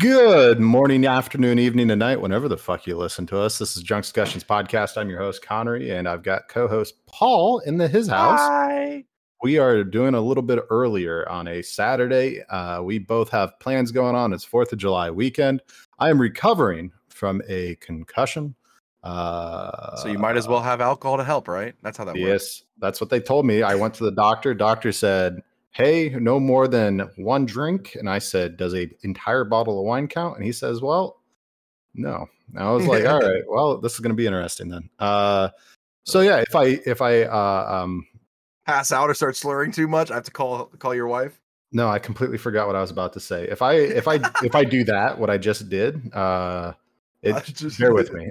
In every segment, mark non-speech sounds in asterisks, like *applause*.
Good morning, afternoon, evening, and night, whenever the fuck you listen to us. This is Drunkscussions Podcast. I'm your host, Connery, and I've got co host Paul in the his house. Hi. We are doing a little bit earlier on a Saturday. Uh, we both have plans going on. It's 4th of July weekend. I am recovering from a concussion. Uh, So you might as well have alcohol to help, right? That's how that works. Yes, that's what they told me. I went to the doctor. Doctor said, "Hey, no more than one drink." And I said, "Does a entire bottle of wine count?" And he says, "Well, no." And I was like, "All right, *laughs* well, this is going to be interesting then." Uh, so yeah, if I if I uh, um Pass out or start slurring too much, I have to call call your wife. no, I completely forgot what I was about to say. If I if I if I do *laughs* that, what I just did, uh, it, just- bear with *laughs* me.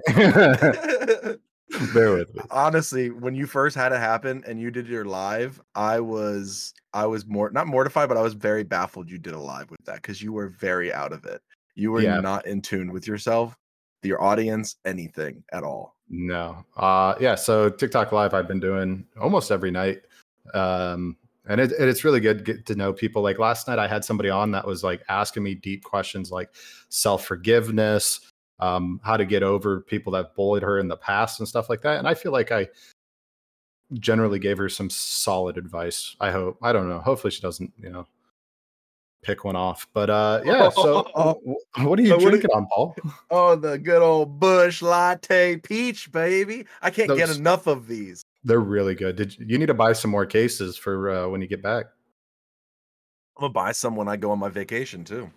Bear with me. Honestly, when you first had it happen and you did your live, I was I was more not mortified, but I was very baffled you did a live with that because you were very out of it. You were Yeah. not in tune with yourself, your audience, anything at all. No. Uh yeah, so TikTok live I've been doing almost every night. Um and it, it's really good to get to know people. Like last night I had somebody on that was like asking me deep questions like self-forgiveness, um, how to get over people that bullied her in the past and stuff like that. And I feel like I generally gave her some solid advice. I hope. I don't know. Hopefully she doesn't, you know, pick one off. But uh yeah, so *laughs* wh- what are you So what do- drinking on, Paul? Oh, the good old Busch Light Peach, baby! I can't get enough of these. They're really good. Did you, you need to buy some more cases for uh, when you get back? I'm gonna buy some when I go on my vacation too.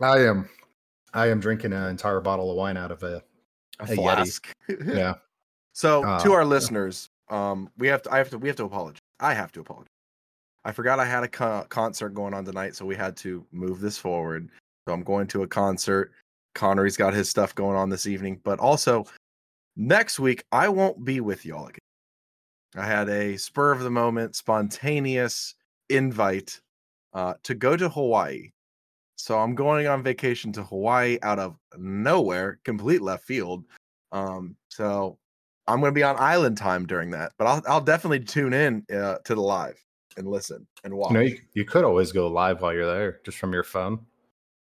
I am. I am drinking an entire bottle of wine out of a. A A Yeti. *laughs* Yeah. So Uh, to our yeah. listeners, um, we have to. I have to. We have to apologize. I have to apologize. I forgot I had a co- concert going on tonight, so we had to move this forward. So I'm going to a concert. Connery's got his stuff going on this evening, but also next week I won't be with y'all again. I had a spur of the moment, spontaneous invite uh, to go to Hawaii. So I'm going on vacation to Hawaii out of nowhere, complete left field. Um, so I'm going to be on island time during that, but I'll I'll definitely tune in uh, to the live and listen and watch. You know, you, you could always go live while you're there, just from your phone.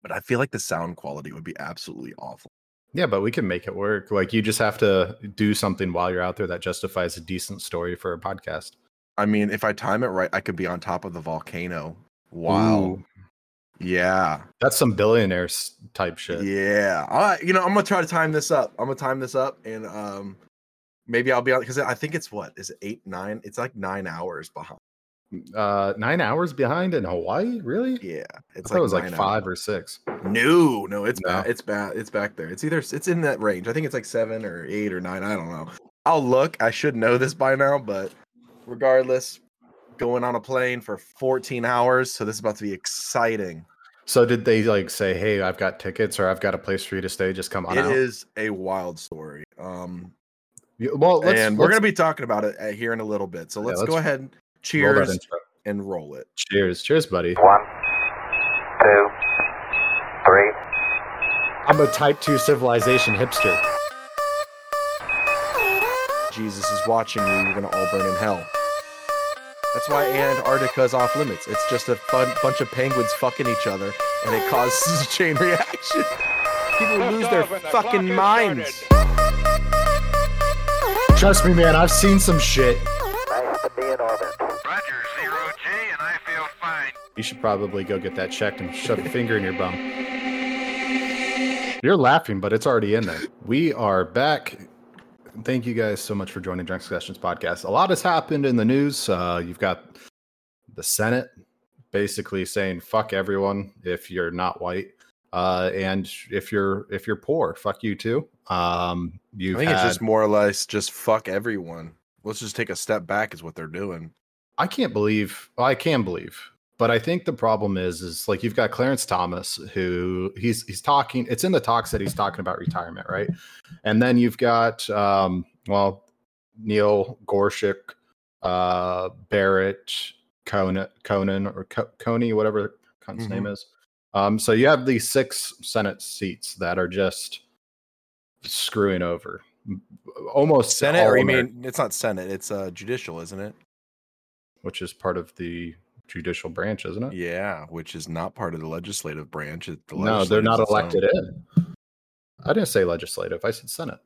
but I feel like the sound quality would be absolutely awful. Yeah, but we can make it work. Like you just have to do something while you're out there that justifies a decent story for a podcast. I mean, if I time it right, I could be on top of the volcano. Wow. Ooh, Yeah. that's some billionaires type shit. Yeah. All right. You know, I'm gonna try to time this up. I'm gonna time this up, and um, maybe I'll be on because I think it's what is it eight nine? It's like nine hours behind. Uh, nine hours behind in Hawaii, really? Yeah. It's thought it was like nine hours. five or six. No, no, it's No. It's back. It's back there. It's either it's in that range. I think it's like seven or eight or nine. I don't know. I'll look. I should know this by now, but regardless, going on a plane for 14 hours. So this is about to be exciting. So did they like say, "Hey, I've got tickets or I've got a place for you to stay. Just come on It out." is a wild story. Um, You- Well, let's, and we're gonna be talking about it uh, here in a little bit. So let's, let's go ahead, roll that cheers, intro. and roll it. Cheers, cheers, buddy. One, two, three. I'm a type two civilization hipster. Jesus is watching you. You're gonna all burn in hell. That's why Antarctica's off limits. It's just a fun bunch of penguins fucking each other, and it causes *laughs* a chain reaction. People lose their fucking minds. Trust me, man. I've seen some shit. Nice to be in orbit. Roger, zero G, and I feel fine. You should probably go get that checked and shove a finger in your bum. You're laughing, but it's already in there. We are back. Thank you guys so much for joining Drunkscussions podcast. A lot has happened in the news. Uh, you've got the Senate basically saying "fuck everyone" if you're not white, uh, and if you're if you're poor, fuck you too. Um, you've think it's just more or less just fuck everyone. Let's just take a step back, is what they're doing. I can't believe. Well, I can believe, but I think the problem is, is like you've got Clarence Thomas, who he's he's talking. It's in the talks that he's talking about retirement, right? And then you've got, um, well, Neil Gorsuch, uh, Barrett, Conan, Conan or Co- Coney, whatever cunt's name is. Um, so you have these six Senate seats that are just screwing over almost Senate, or you mean it's not Senate? It's uh judicial, isn't it? which is part of the judicial branch, isn't it? Yeah, which is not part of the legislative branch. The no, they're not its own- elected in. I didn't say legislative. I said Senate.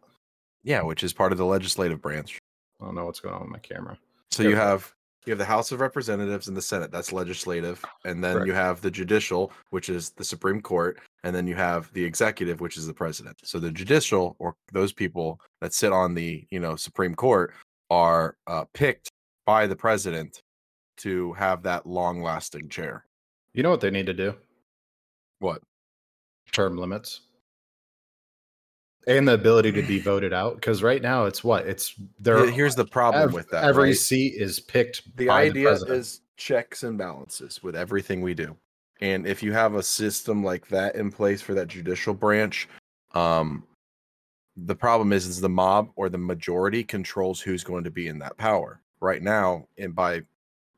Yeah, which is part of the legislative branch. I don't know what's going on with my camera. So you have you have the House of Representatives and the Senate. That's legislative, and then Correct. you have the judicial, which is the Supreme Court, and then you have the executive, which is the president. So the judicial, or those people that sit on the you know Supreme Court, are uh, picked by the president to have that long-lasting chair. You know what they need to do? What? Term limits. And the ability to be *sighs* voted out. Because right now it's what? It's there. Here's the problem ev- with that. Every right? seat is picked. the idea president. is checks and balances with everything we do and if you have a system like that in place for that judicial branch um the problem is is the mob or the majority controls who's going to be in that power right now and by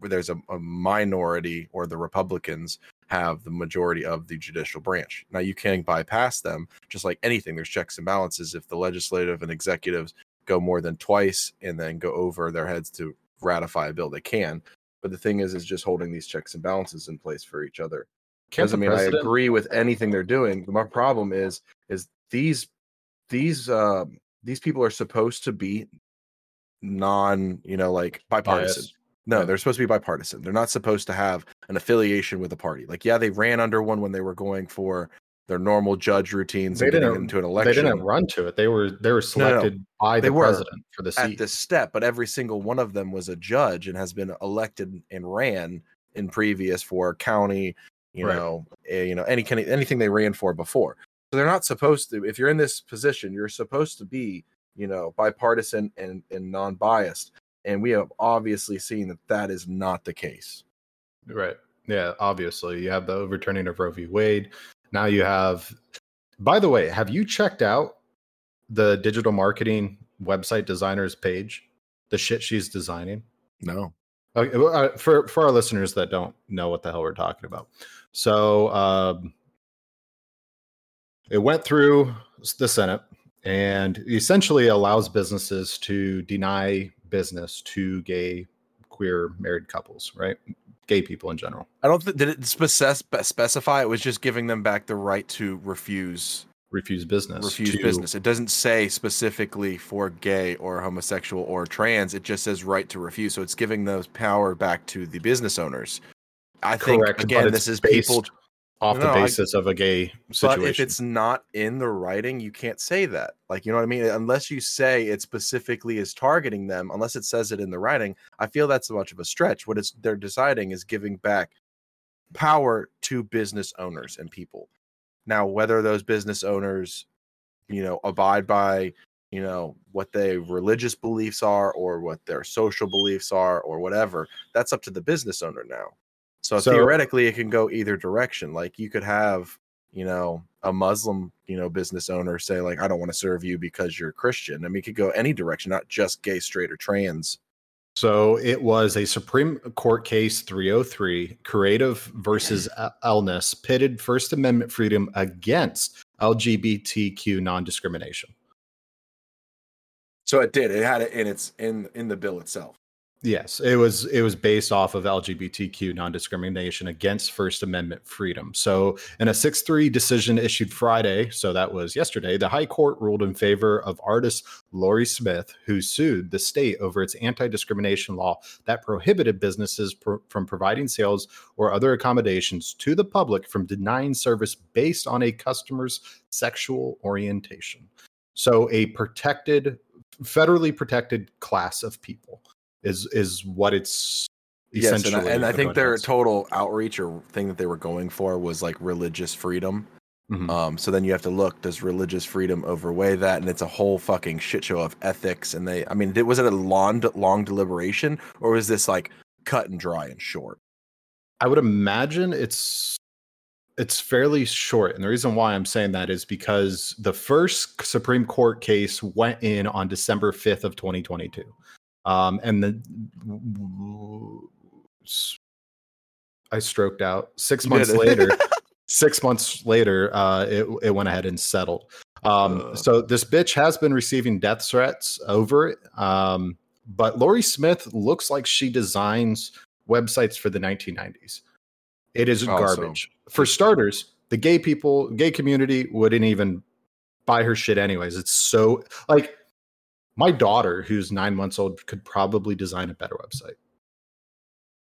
where there's a, a minority or the republicans have the majority of the judicial branch now you can bypass them just like anything there's checks and balances if the legislative and executives go more than twice and then go over their heads to ratify a bill they can but the thing is, is just holding these checks and balances in place for each other. Can't Doesn't the mean I agree with anything they're doing. My problem is, is these these uh, these people are supposed to be non, you know, like bipartisan. No, they're supposed to be bipartisan. They're not supposed to have an affiliation with a party. Like, yeah, they ran under one when they were going for their normal judge routines They and getting didn't- into an election. They didn't run to it. They were they were no. selected by the president for the seat. at this step, but every single one of them was a judge and has been elected and ran in previous for county, you Right. know, eh, you know, any kind of anything they ran for before. So they're not supposed to. If you're in this position, you're supposed to be, you know, bipartisan and and non-biased. And we have obviously seen that that is not the case. Right. Yeah, obviously. You have the overturning of Roe v. Wade. Now you have by the way, have you checked out the digital marketing website designers page? The shit she's designing? No. Okay, well, uh, for for our listeners that don't know what the hell we're talking about, so um, it went through the Senate and essentially allows businesses to deny business to gay, queer, married couples, right? Gay people in general. I don't think did it spec- specify it was just giving them back the right to refuse refuse business. refuse to- business. It doesn't say specifically for gay or homosexual or trans. It just says right to refuse. So it's giving those power back to the business owners. I think Correct, but again, this is people. Off No, the I- basis of a gay situation. But if it's not in the writing, you can't say that. Like you know what I mean? Unless you say it specifically is targeting them, unless it says it in the writing, I feel that's much of a stretch. What it's they're deciding is giving back power to business owners and people. Now, whether those business owners, you know, abide by, you know, what their religious beliefs are or what their social beliefs are or whatever, that's up to the business owner now. So, So- theoretically, it can go either direction. Like you could have, you know, a Muslim, you know, business owner say like, I don't want to serve you because you're Christian. I mean, it could go any direction, not just gay, straight, or trans. So it was a Supreme Court case 303, Creative versus *clears throat* Elenis, pitted First Amendment freedom against LGBTQ non discrimination. So it did. It had it in its in in the bill itself. Yes, it was it was based off of LGBTQ non-discrimination against First Amendment freedom. So, in a 6-3 decision issued Friday, so that was yesterday, the High Court ruled in favor of artist Lorie Smith, who sued the state over its anti-discrimination law that prohibited businesses pro- from providing sales or other accommodations to the public from denying service based on a customer's sexual orientation. So, a protected federally protected class of people is is what it's Yes, essentially. and I, and I think their against. total outreach or thing that they were going for was like religious freedom. Mhm. Um, so then you have to look: does religious freedom overweigh that? And it's a whole fucking shit show of ethics. And they, I mean, was it a long, long deliberation, or was this like cut and dry and short? I would imagine it's it's fairly short, and the reason why I'm saying that is because the first Supreme Court case went in on December 5th of 2022, um, and the I stroked out six You months later. *laughs* six months later, uh, it it went ahead and settled. Um, Ugh. so this bitch has been receiving death threats over it. Um, but Lorie Smith looks like she designs websites for the 1990s. It is Oh, so- garbage. For starters, the gay people, gay community wouldn't even buy her shit anyways. It's so like my daughter, who's nine months old, could probably design a better website.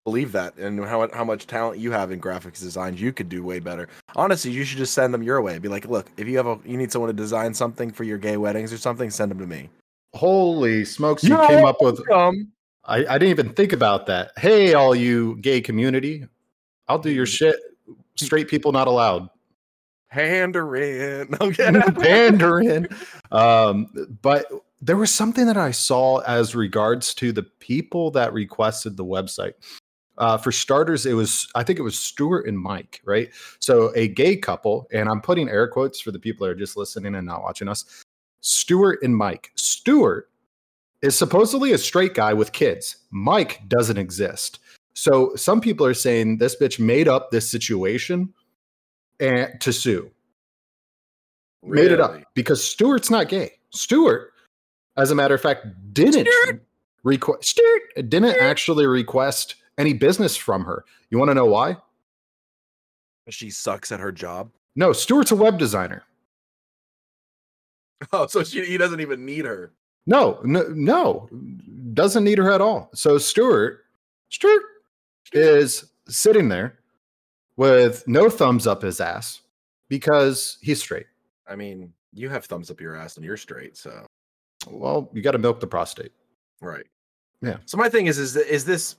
Believe that, and how how much talent you have in graphics design, you could do way better. Honestly, you should just send them your way. Be like, look, if you have a you need someone to design something for your gay weddings or something, send them to me. Holy smokes, you came up with um, I, I didn't even think about that. Hey, all you gay community, I'll do your shit. Straight people not allowed. Pandarin. Okay. Mandarin. Um, but there was something that I saw as regards to the people that requested the website. Uh, for starters, it was I think it was Stuart and Mike, right? So a gay couple, and I'm putting air quotes for the people that are just listening and not watching us. Stuart and Mike. Stuart is supposedly a straight guy with kids. Mike doesn't exist. So some people are saying this bitch made up this situation and to sue made it up because Stuart's not gay. Stewart, as a matter of fact, didn't request. Didn't actually request any business from her. You want to know why? She sucks at her job. No, Stewart's a web designer. Oh, so she he doesn't even need her. No, no, no, doesn't need her at all. So Stewart, Stewart is sitting there with no thumbs up his ass because he's straight. I mean, you have thumbs up your ass and you're straight, so Well, you got to milk the prostate. right. Yeah. So my thing is, is is this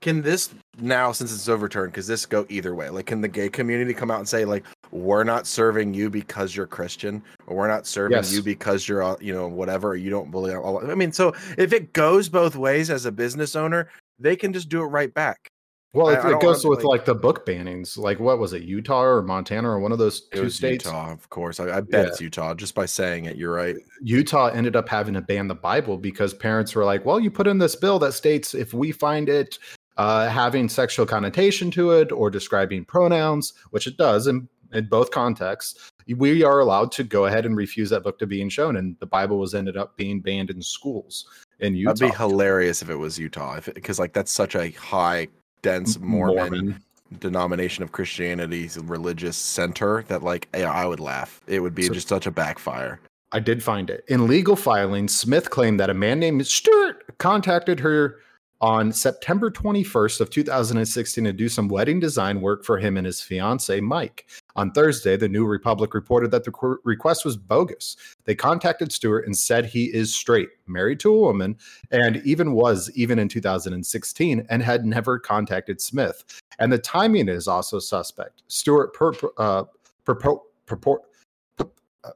can this now since it's overturned? Because this go either way. Like, can the gay community come out and say like, we're not serving you because you're Christian, or we're not serving Yes. you because you're, you know, whatever, or you don't believe. I mean, so if it goes both ways as a business owner, they can just do it right back. Well, I- it, I goes with like- the book bannings. Like what was it, Utah or Montana or one of those two states? Utah, of course. I, I bet Yeah. it's Utah just by saying it. You're right. Utah ended up having to ban the Bible because parents were like, "Well, you put in this bill that states if we find it uh, having sexual connotation to it or describing pronouns, which it does in, in both contexts, we are allowed to go ahead and refuse that book to being shown." And the Bible was ended up being banned in schools in Utah. That'd be hilarious if it was Utah, because like that's such a high, dense Mormon, denomination of Christianity, religious center that like yeah, I would laugh. It would be So- just such a backfire. I did find it. In legal filings, Smith claimed that a man named Stuart contacted her on September 21st of 2016 to do some wedding design work for him and his fiance Mike. On Thursday, the New Republic reported that the qu- request was bogus. They contacted Stewart and said he is straight, married to a woman, and even was even in 2016 and had never contacted Smith. And the timing is also suspect. Stewart uh, purport, purport,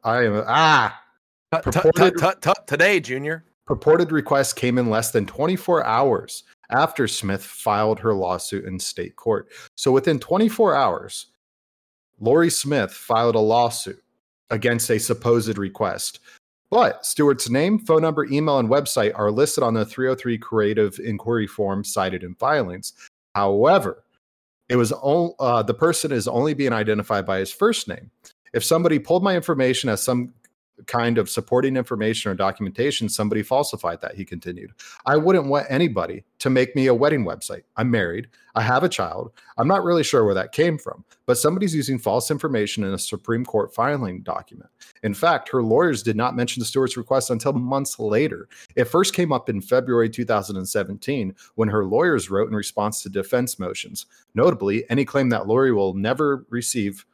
I am ah Purported- today, Junior. purported request came in less than 24 hours after Smith filed her lawsuit in state court. So within 24 hours, Lorie Smith filed a lawsuit against a supposed request. But Stewart's name, phone number, email, and website are listed on the 303 creative inquiry form cited in filings. However, it was on, uh, the person is only being identified by his first name. If somebody pulled my information as some kind of supporting information or documentation, somebody falsified that, he continued. I wouldn't want anybody to make me a wedding website. I'm married. I have a child. I'm not really sure where that came from, but somebody's using false information in a Supreme Court filing document. In fact, her lawyers did not mention Stewart's request until months later. It first came up in February 2017 when her lawyers wrote in response to defense motions. Notably, any claim that Lorie will never receive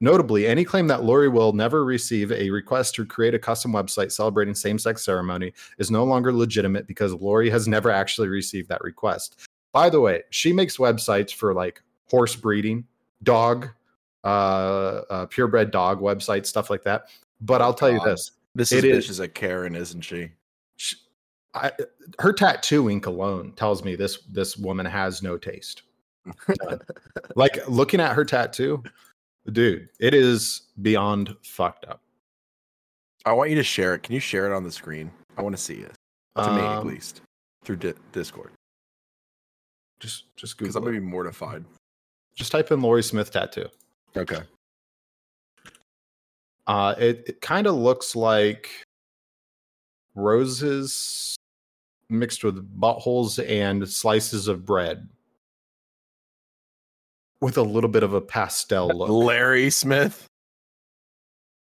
Notably, any claim that Lorie will never receive a request to create a custom website celebrating same sex ceremony is no longer legitimate because Lorie has never actually received that request. By the way, she makes websites for like horse breeding, dog, uh, uh purebred dog websites, stuff like that. But I'll tell you this This is, is- is a Karen, isn't she? sh I, her tattoo ink alone tells me this this woman has no taste. *laughs* Like looking at her tattoo, dude, it is beyond fucked up. I want you to share it. Can you share it on the screen? I want to see it. To me, at Um, least. Through di- Discord. Just just Because I'm gonna be mortified. Just type in Lorie Smith tattoo. Okay. Uh, it, it kind of looks like roses mixed with buttholes and slices of bread with a little bit of a pastel look. Larry Smith.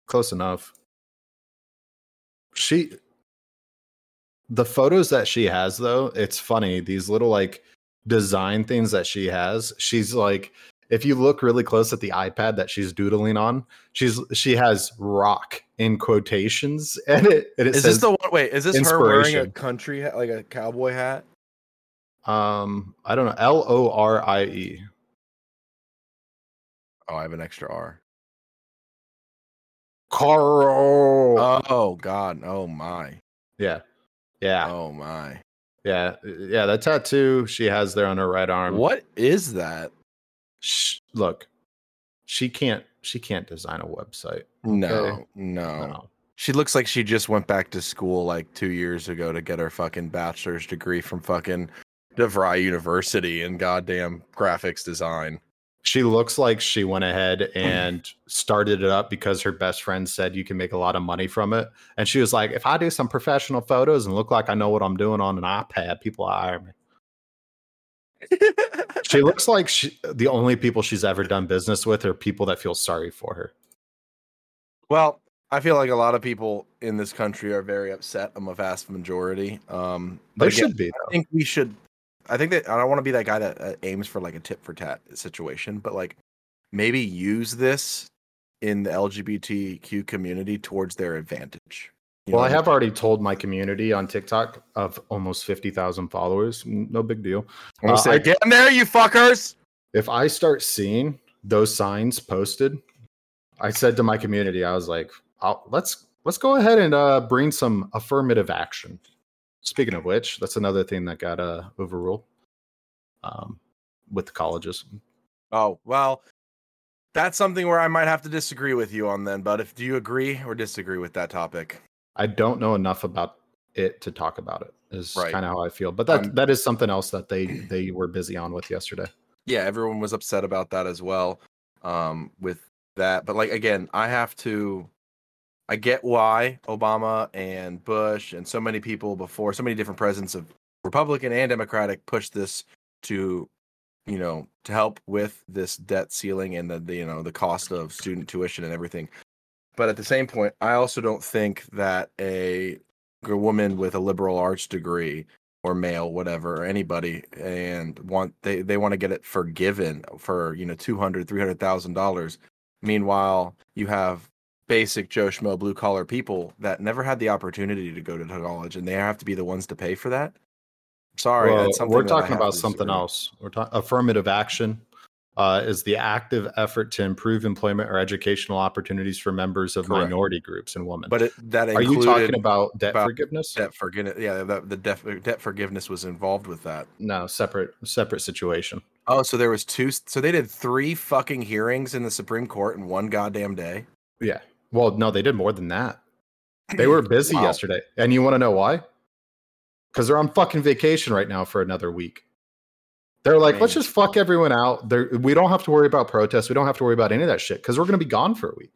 Close enough. She the photos that she has though, it's funny. These little like design things that she has, she's like if you look really close at the iPad that she's doodling on, she's she has rock in quotations *laughs* and it, and it Is this the one? Wait, is this her wearing a country hat, like a cowboy hat? um I don't know L O R I E. Oh, I have an extra R. Carl. Oh God. Oh my. yeah. Yeah. Oh my. Yeah. Yeah, that tattoo she has there on her right arm. What is that? Sh- look, she can't she can't design a website. No, Okay. no. No. She looks like she just went back to school like two years ago to get her fucking bachelor's degree from fucking DeVry University in goddamn graphics design. She looks like she went ahead and started it up because her best friend said you can make a lot of money from it. And she was like, if I do some professional photos and look like I know what I'm doing on an iPad, people will hire me. *laughs* She looks like she, the only people she's ever done business with are people that feel sorry for her. Well, I feel like a lot of people in this country are very upset. I'm a vast majority. Um, They again, should be, I think we should. I think that I don't want to be that guy that uh, aims for like a tit for tat situation, but like maybe use this in the LGBTQ community towards their advantage. You Well, I have already told my community on TikTok of almost 50,000 followers. No big deal. I'm uh, say, I- get in there, you fuckers. if I start seeing those signs posted, I said to my community, I was like, I'll, let's let's go ahead and uh, bring some affirmative action. Speaking of which, that's another thing that got uh, overruled um, with the colleges. Oh well, that's something where I might have to disagree with you on then. But if do you agree or disagree with that topic? I don't know enough about it to talk about it. Is Right. kind of how I feel. But that that is something else that they they were busy on with yesterday. yeah, everyone was upset about that as well. Um, with that, but like again, I have to. I get why Obama and Bush and so many people before, so many different presidents of Republican and Democratic pushed this to, you know, to help with this debt ceiling and the, the you know the cost of student tuition and everything. But at the same point, I also don't think that a, a woman with a liberal arts degree or male whatever or anybody and want they they want to get it forgiven for you know 200 300000 dollars meanwhile you have basic joe schmo blue collar people that never had the opportunity to go to college and they have to be the ones to pay for that sorry Well, that's something we're talking about something else. We're talking affirmative action uh, is the active effort to improve employment or educational opportunities for members of Correct. minority groups and women. but it, that are you talking about debt about forgiveness? debt forgiveness yeah that, the debt, debt forgiveness was involved with that No, separate separate situation. oh so there was two so they did three fucking hearings in the supreme court in one goddamn day Yeah. Well, no, they did more than that. They were *clears throat* busy Wow. yesterday, and you want to know why? Because they're on fucking vacation right now for another week. They're like, let's just fuck everyone out. There, we don't have to worry about protests. We don't have to worry about any of that shit because we're going to be gone for a week.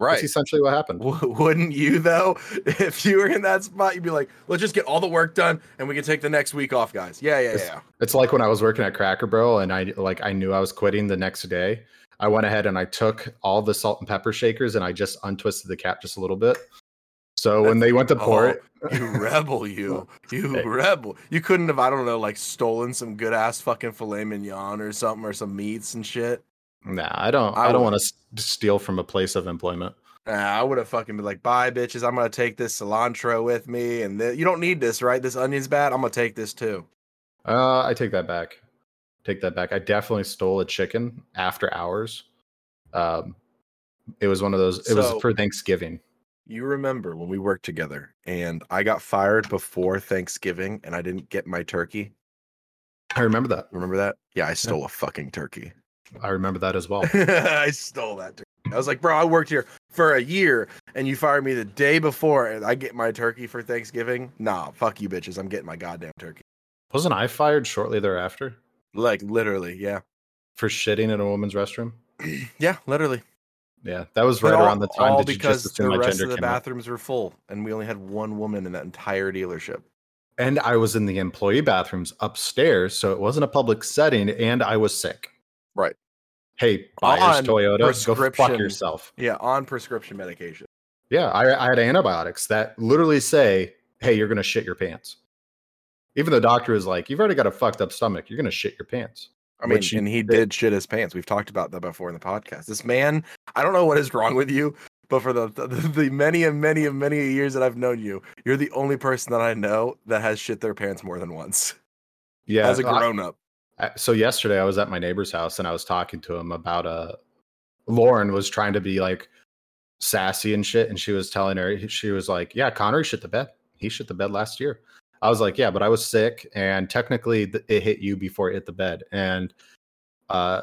That's essentially what happened. W- Wouldn't you though? *laughs* If you were in that spot, you'd be like, "Let's just get all the work done, and we can take the next week off, guys." Yeah, yeah, It's- yeah. It's like when I was working at Cracker Barrel and I like I knew I was quitting the next day. I went ahead and I took all the salt and pepper shakers and I just untwisted the cap just a little bit. So when they went to pour Oh, it, You rebel, you, *laughs* you Hey. rebel. You couldn't have, I don't know, like stolen some good ass fucking filet mignon or something, or some meats and shit. nah, I don't. I I, don't want to steal from a place of employment. Nah, I would have fucking been like, "Bye, bitches. I'm gonna take this cilantro with me, and th- you don't need this, right? This onion's bad. I'm gonna take this too." Uh, I take that back. Take that back. I definitely stole a chicken after hours. Um, it was one of those. It So- was for Thanksgiving. You remember when we worked together, and I got fired before Thanksgiving, and I didn't get my turkey. I remember that. Remember that? Yeah, I stole a fucking turkey. I remember that as well. *laughs* I stole that turkey. I was like, bro, I worked here for a year and you fired me the day before and I get my turkey for Thanksgiving. Nah, fuck you bitches. I'm getting my goddamn turkey. Wasn't I fired shortly thereafter Like literally, yeah. for shitting in a woman's restroom? *clears throat* Yeah, literally. Yeah, that was right all- around the time all because just the rest gender of the bathrooms were full and we only had one woman in that entire dealership. and I was in the employee bathrooms upstairs, so it wasn't a public setting, and I was sick. Right. Hey, Byers On Toyota, go fuck yourself. Yeah, on prescription medication. Yeah, I, I had antibiotics that literally say, "Hey, you're gonna shit your pants." Even the doctor is like, "You've already got a fucked up stomach. You're gonna shit your pants." I mean, Which and he did. did shit his pants. We've talked about that before in the podcast. This man, I don't know what is wrong with you, but for the the, *laughs* the many and many and many years that I've known you, you're the only person that I know that has shit their pants more than once Yeah, as a grown up. So yesterday I was at my neighbor's house and I was talking to him about uh Lauren was trying to be like sassy and shit and she was telling her she was like yeah Connor shit the bed he shit the bed last year I was like yeah but I was sick and technically th- it hit you before it hit the bed and uh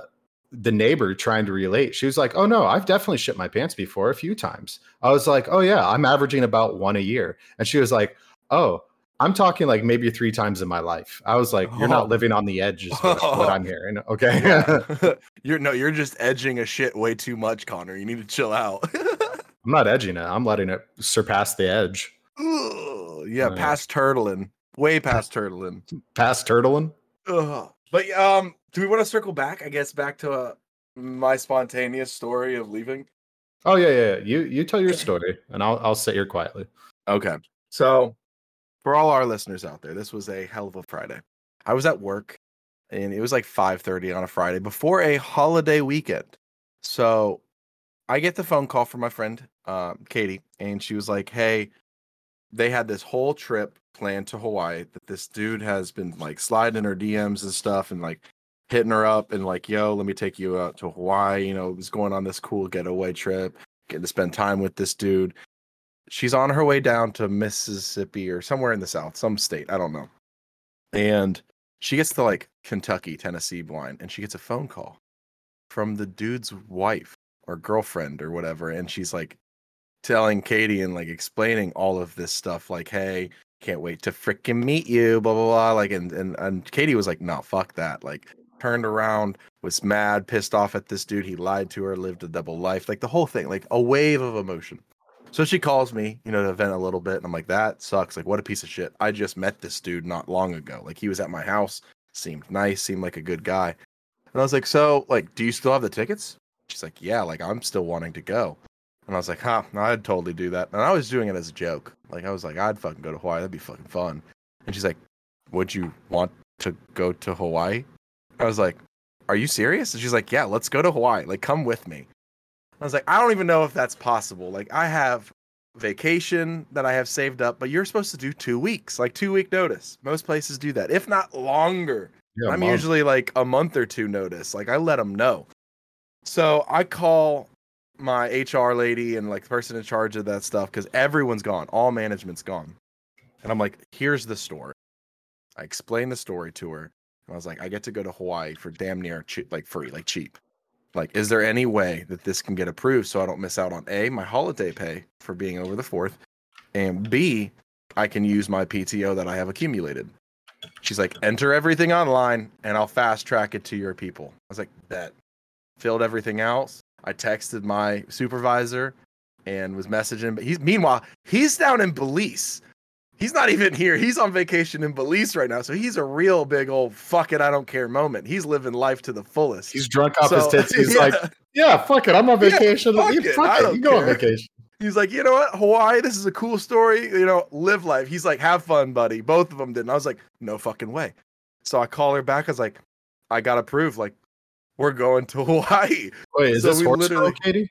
the neighbor trying to relate she was like oh no I've definitely shit my pants before a few times I was like oh yeah I'm averaging about one a year and she was like oh I'm talking like maybe three times in my life. I was like, you're Oh. not living on the edge, is what, what *laughs* I'm hearing. Okay. Yeah. *laughs* *laughs* you're no, you're just edging a shit way too much, Connor. You need to chill out. I'm not edging it. I'm letting it surpass the edge. Ugh, yeah, Yeah. past turtling, way past turtling. Past turtling. Ugh. But um, do we want to circle back? I guess back to uh, my spontaneous story of leaving. Oh yeah, yeah. yeah. You you tell your story, and I'll I'll sit here quietly. Okay. So, for all our listeners out there, this was a hell of a Friday. I was at work, and it was like 5:30 on a Friday before a holiday weekend. So, I get the phone call from my friend um, Katie, and she was like, "Hey, they had this whole trip planned to Hawaii that this dude has been like sliding her DMs and stuff, and like hitting her up and like, yo, let me take you out to Hawaii. You know, was going on this cool getaway trip, getting to spend time with this dude." she's on her way down to Mississippi or somewhere in the South, some state, I don't know. And she gets to like Kentucky, Tennessee blind, and she gets a phone call from the dude's wife or girlfriend or whatever. And she's like telling Katie and like explaining all of this stuff, like, hey, can't wait to freaking meet you, blah blah blah. Like and and and Katie was like, no, fuck that. Like turned around, was mad, pissed off at this dude. He lied to her, lived a double life, like the whole thing, like a wave of emotion. So she calls me, you know, to vent a little bit, and I'm like, that sucks. Like, what a piece of shit. I just met this dude not long ago. Like, he was at my house, seemed nice, seemed like a good guy. And I was like, so, like, do you still have the tickets? She's like, yeah, like, I'm still wanting to go. And I was like, huh, I'd totally do that. And I was doing it as a joke. Like, I was like, I'd fucking go to Hawaii. That'd be fucking fun. And she's like, would you want to go to Hawaii? I was like, are you serious? And she's like, yeah, let's go to Hawaii. Like, come with me. I was like, I don't even know if that's possible. Like, I have vacation that I have saved up, but you're supposed to do two weeks, like two week notice. Most places do that, if not longer. Yeah, I'm Mom. usually like a month or two notice. Like, I let them know. So I call my HR lady and like the person in charge of that stuff because everyone's gone, all management's gone. And I'm like, here's the story. I explained the story to her. And I was like, I get to go to Hawaii for damn near cheap, like free, like cheap. Like, is there any way that this can get approved so I don't miss out on A, my holiday pay for being over the fourth, and B, I can use my PTO that I have accumulated? She's like, enter everything online and I'll fast track it to your people. I was like, bet. Filled everything out. I texted my supervisor and was messaging, but he's meanwhile, he's down in Belize. He's not even here. He's on vacation in Belize right now. So he's a real big old fuck it, I don't care moment. He's living life to the fullest. He's drunk off his So- tits. He's *laughs* yeah. like, yeah, fuck it. I'm on Yeah, vacation. fuck You- it, fuck I it. don't You go on vacation. He's like, you know what, Hawaii, this is a cool story. You know, live life. He's like, have fun, buddy. Both of them did. And I was like, no fucking way. So I call her back. I was like, I got approved. Like, we're going to *laughs* Hawaii. Wait, is So this we horse literally- Katie?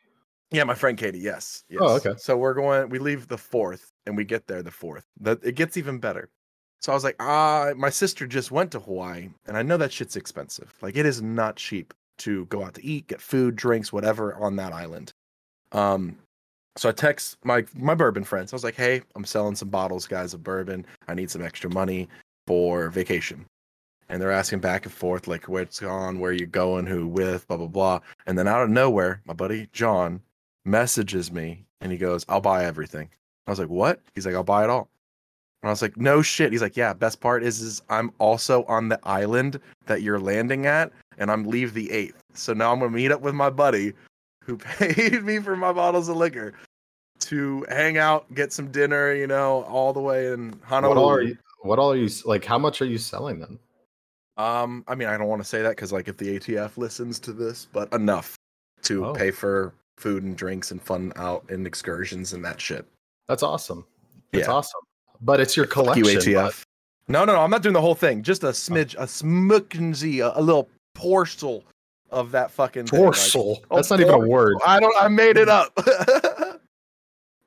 Yeah, my friend Katie. Yes. yes. Oh, okay. So we're going. We leave the fourth, and we get there the fourth. That it gets even better. So I was like, ah, my sister just went to Hawaii, and I know that shit's expensive. Like it is not cheap to go out to eat, get food, drinks, whatever on that island. Um, so I text my my bourbon friends. I was like, hey, I'm selling some bottles, guys, of bourbon. I need some extra money for vacation. And they're asking back and forth, like, where it's gone, where you going, who with, blah blah blah. And then out of nowhere, my buddy John messages me and he goes, I'll buy everything. I was like, What? He's like, I'll buy it all. And I was like, No shit. He's like, Yeah, best part is is I'm also on the island that you're landing at, and I'm leave the eighth. So now I'm gonna meet up with my buddy who *laughs* paid me for my bottles of liquor to hang out, get some dinner, you know, all the way in What all, are you, What all are you like? How much are you selling them? Um, I mean, I don't want to say that because like if the ATF listens to this, but enough to Oh. pay for food and drinks and fun out and excursions and that shit. That's awesome. That's Yeah. awesome. But it's your Fuck collection. you, bud. ATF. No, no, no. I'm not doing the whole thing. Just a smidge, a smuckensy, a, a little porcel of that fucking thing, like-. Oh, That's not even a word. I don't. I made it up. *laughs*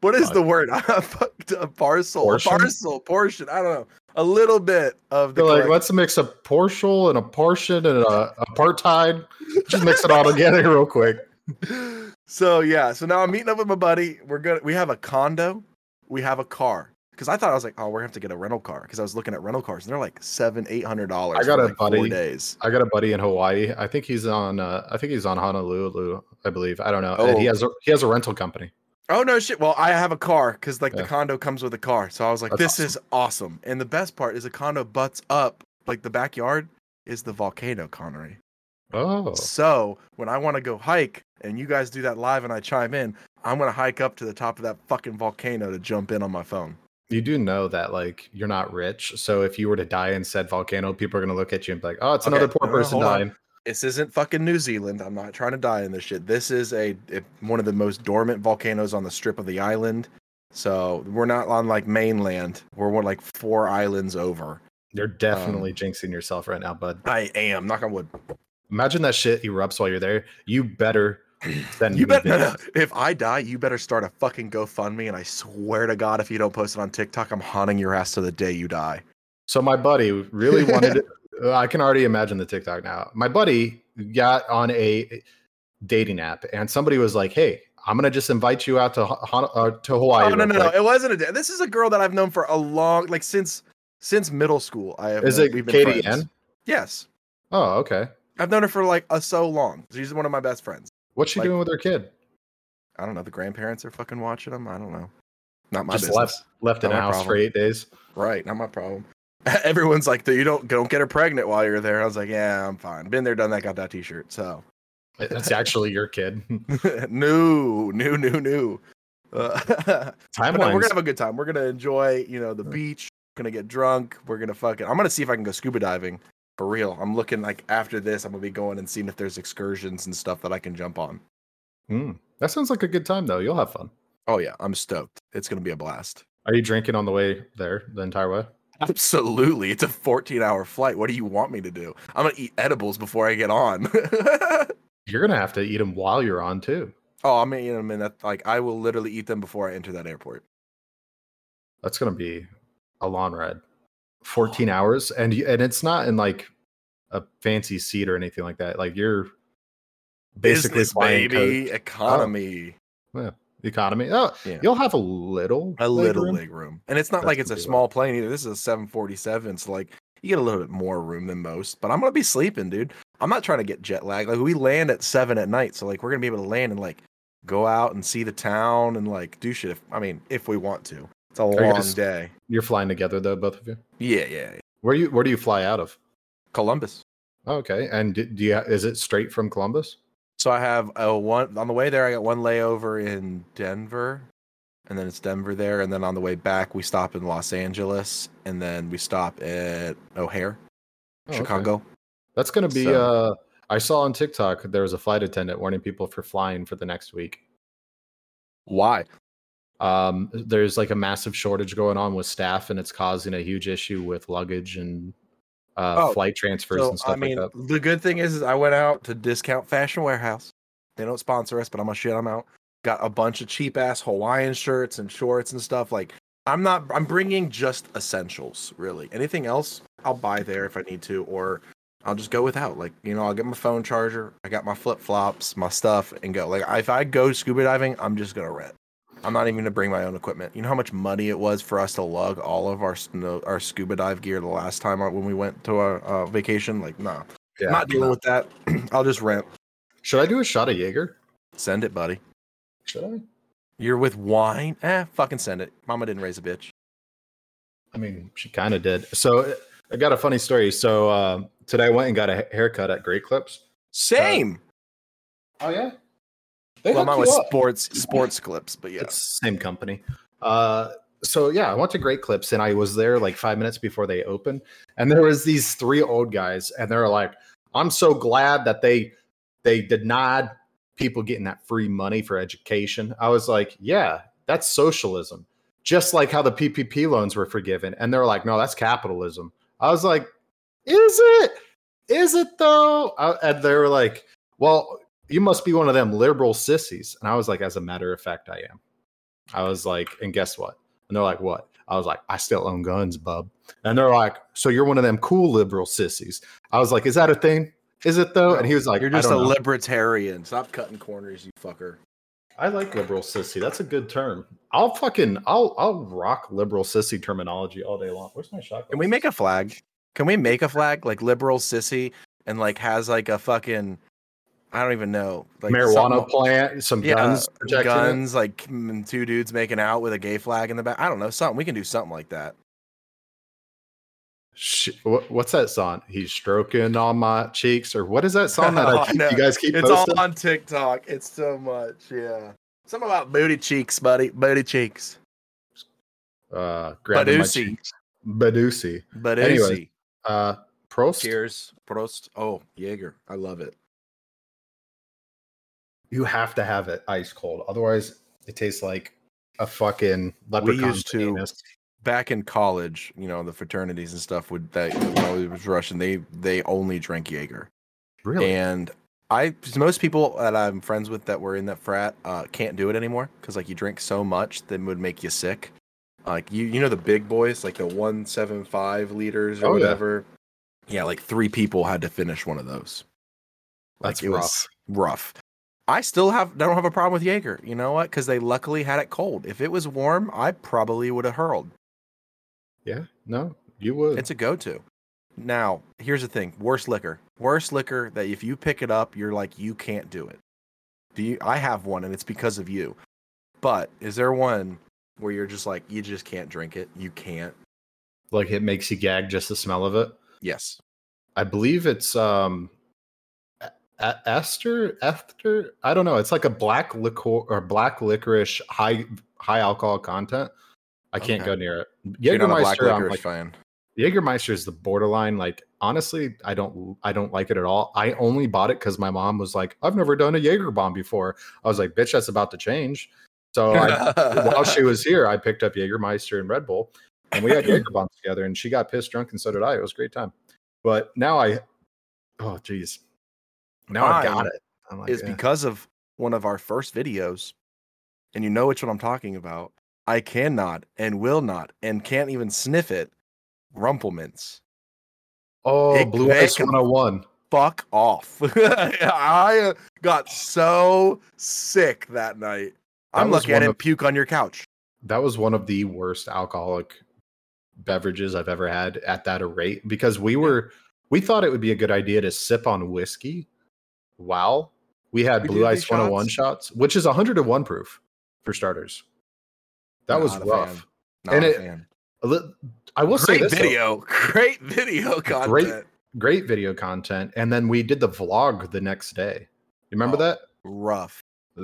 what is Fuck. the word? *laughs* I fucked a parcel, Portion? a parcel, portion. I don't know. A little bit of the. They're like, let's mix a partial and a portion and a apartheid. Just mix it all together real quick. *laughs* so yeah, so now I'm meeting up with my buddy. We're gonna we have a condo, we have a car. Because I thought I was like, oh, we're gonna have to get a rental car. Because I was looking at rental cars and they're like seven, eight hundred dollars. I got a like buddy. days. I got a buddy in Hawaii. I think he's on. Uh, I think he's on Honolulu. I believe. I don't know. And he Oh. has a he has a rental company. Oh no shit. Well, I have a car because like the condo comes with a car. So I was like, That's this is awesome. And the best part is the condo butts up, like the backyard is the volcano, Connery. Oh, So when I want to go hike and you guys do that live and I chime in, I'm gonna hike up to the top of that fucking volcano to jump in on my phone. you do know that like you're not rich. So if you were to die in said volcano, people are gonna look at you and be like, "Oh, it's Okay, another poor uh, no, person on. dying." This isn't fucking New Zealand. I'm not trying to die in this shit. This is a, one of the most dormant volcanoes on the strip of the island. So we're not on like mainland. We're one like four islands over. You're Um, definitely jinxing yourself right now, bud. I am. Knock on wood. Imagine that shit erupts while you're there. You better *clears throat* send You me bet. No, no. If I die, you better start a fucking GoFundMe, and I swear to God, if you don't post it on TikTok, I'm haunting your ass to the day you die. So my buddy really wanted. *laughs* uh, I can already imagine the TikTok now. My buddy got on a dating app, and somebody was like, "Hey, I'm gonna just invite you out to uh, to Hawaii." Oh no, no, no! It wasn't a. day. This is a girl that I've known for a long, like since since middle school. I have. Is it we've been Katie friends. N? Yes, Oh, okay. I've known her for like a so long. She's one of my best friends. What's she Like- doing with her kid? I don't know. The grandparents are fucking watching them. I don't know. Not my just business. left left in Not a my house for eight days. Right, not my problem. *laughs* Everyone's like, you don't don't get her pregnant while you're there. I was like, yeah, I'm fine. Been there, done that. Got that T-shirt. So It's actually your kid. new, new, new, new. Uh, *laughs* no, we're gonna have a good time. We're gonna enjoy, you know, the beach. We're gonna get drunk. We're gonna fucking. I'm gonna see if I can go scuba diving for real. I'm looking like after this, I'm gonna be going and seeing if there's excursions and stuff that I can jump on. Hmm. That sounds like a good time though. You'll have fun. Oh yeah, I'm stoked. It's gonna be a blast. Are you drinking on the way there the entire way? Absolutely, it's a 14 hour flight. What do you want me to do? I'm gonna eat edibles before I get on. *laughs* You're gonna have to eat them while you're on too. oh, I'm gonna eat them in that. Like I will literally eat them before I enter that airport. That's gonna be a long ride. *sighs* 14 hours, and you, and it's not in like a fancy seat or anything like that. Like you're basically Business, flying baby, oh. economy, economy. Oh, Yeah. you'll have a little, a leg little room. leg room, and it's not That's like it's a small plane either. This is a 747, so like you get a little bit more room than most. But I'm gonna be sleeping, dude. I'm not trying to get jet lag. Like we land at seven at night, so like we're gonna be able to land and like go out and see the town and like do shit. If, I mean, if we want to. It's a you long guys- day. You're flying together though, both of you. Yeah, yeah. yeah. Where you where do you fly out of? Columbus. Oh, okay, and do, do you is it straight from Columbus? So I have a one on the way there. I got one layover in Denver, and then it's Denver there, and then on the way back we stop in Los Angeles, and then we stop at O'Hare, Oh, okay. Chicago. That's gonna be. So- uh I saw on TikTok there was a flight attendant warning people for flying for the next week. Why? Um, there's like a massive shortage going on with staff, and it's causing a huge issue with luggage and uh, Oh, flight transfers So and stuff I mean, like that. the good thing is, is I went out to Discount Fashion Warehouse. They don't sponsor us, but I'm gonna shit them out. Got a bunch of cheap ass Hawaiian shirts and shorts and stuff. Like I'm not. I'm bringing just essentials. Really, anything else I'll buy there if I need to, or I'll just go without. Like you know, I'll get my phone charger. I got my flip flops, my stuff, and go. Like if I go scuba diving, I'm just gonna rent. I'm not even gonna bring my own equipment. You know how much money it was for us to lug all of our snow, our scuba dive gear the last time when we went to our uh, vacation. Like, nah, Yeah, not dealing with that. *clears throat* I'll just rent. Should I do a shot of Jaeger? Send it, buddy. Should I? You're with wine? Eh, fucking send it. Mama didn't raise a bitch. I mean, she kind of did. So I got a funny story. So uh, today I went and got a haircut at Great Clips. Same. Oh yeah. They well, hook mine you was up. sports sports clips, but yeah. It's same company. Uh, so yeah, I went to Great Clips and I was there like five minutes before they opened, and there was these three old guys, and they're like, "I'm so glad that they they denied people getting that free money for education." I was like, "Yeah, that's socialism." Just like how the PPP loans were forgiven, and they're like, "No, that's capitalism." I was like, "Is it? Is it though?" Uh, and they were like, "Well, you must be one of them liberal sissies," and I was like, "As a matter of fact, I am." I was like, and guess what? And they're like, what? I was like, I still own guns, bub. And they're like, so you're one of them cool liberal sissies. I was like, is that a thing? Is it though? And he was like, You're just a know." libertarian. Stop cutting corners, you fucker. I like liberal sissy. That's a good term. I'll fucking I'll I'll rock liberal sissy terminology all day long. Where's my shotgun? Can we make a flag? Can we make a flag like liberal sissy and like has like a fucking I don't even know like marijuana plant, some yeah, guns, protecting it? guns like two dudes making out with a gay flag in the back. I don't know something. We can do something like that. What's that song? He's stroking on my cheeks, or what is that song that I *laughs* I keep, know. you guys keep It's posting? all on TikTok. It's so much. Yeah. Something about booty cheeks, buddy. Booty cheeks. uh, Badusi. Badusi. But Anyways. Uh, Prost. Cheers. Prost. Oh, Jaeger. I love it. You have to have it ice cold, otherwise it tastes like a fucking leprechaun. We used to-. Back in college, you know, the fraternities and stuff would that when I was Russian, they they only drank Jaeger. really. And I most people that I'm friends with that were in that frat uh, can't do it anymore because like you drink so much that would make you sick. Like you you know the big boys like the one seven five liters or Oh, yeah. whatever. Yeah. like three people had to finish one of those. Like That's it rough. was rough. I still have I don't have a problem with Jaeger. You know what? Because they luckily had it cold. If it was warm, I probably would have hurled. Yeah, no, you would. It's a go-to. Now, here's the thing: worst liquor, worst liquor that if you pick it up, you're like you can't do it. Do you? I have one, and it's because of you. But is there one where you're just like you just can't drink it? You can't. like it makes you gag just the smell of it. Yes. I believe it's um E- E- Esther Esther. I don't know. It's like a black liquor or black licorice high high alcohol content. I can't Okay. go near it. You're not a black Jägermeister, I'm like, fan. Jägermeister is the borderline. Like honestly, I don't I don't like it at all. I only bought it because my mom was like, "I've never done a Jaeger bomb before." I was like, "Bitch, that's about to change." So I, *laughs* while she was here, I picked up Jägermeister and Red Bull, and we had Jaeger bombs together. And she got pissed drunk, and so did I. It was a great time. But now I, oh geez, now I've got Mine it. I'm like, is eh. because of one of our first videos, and you know which one I'm talking about. I cannot and will not and can't even sniff it. Rumple Minze. oh Dick Blue Ice 101. fuck off. *laughs* I got so sick that night. That I'm was lucky I didn't of- puke on your couch. That was one of the worst alcoholic beverages I've ever had at that rate because we were we thought it would be a good idea to sip on whiskey. Wow. We had We Blue did Ice these 101 shots? shots, which is 101 proof for starters. That was Not a rough. fan. Not And a it- fan. I will say Great this though, video. *laughs* Great video content. Great- great video content, and then we did the vlog the next day. You remember Oh. that? Rough.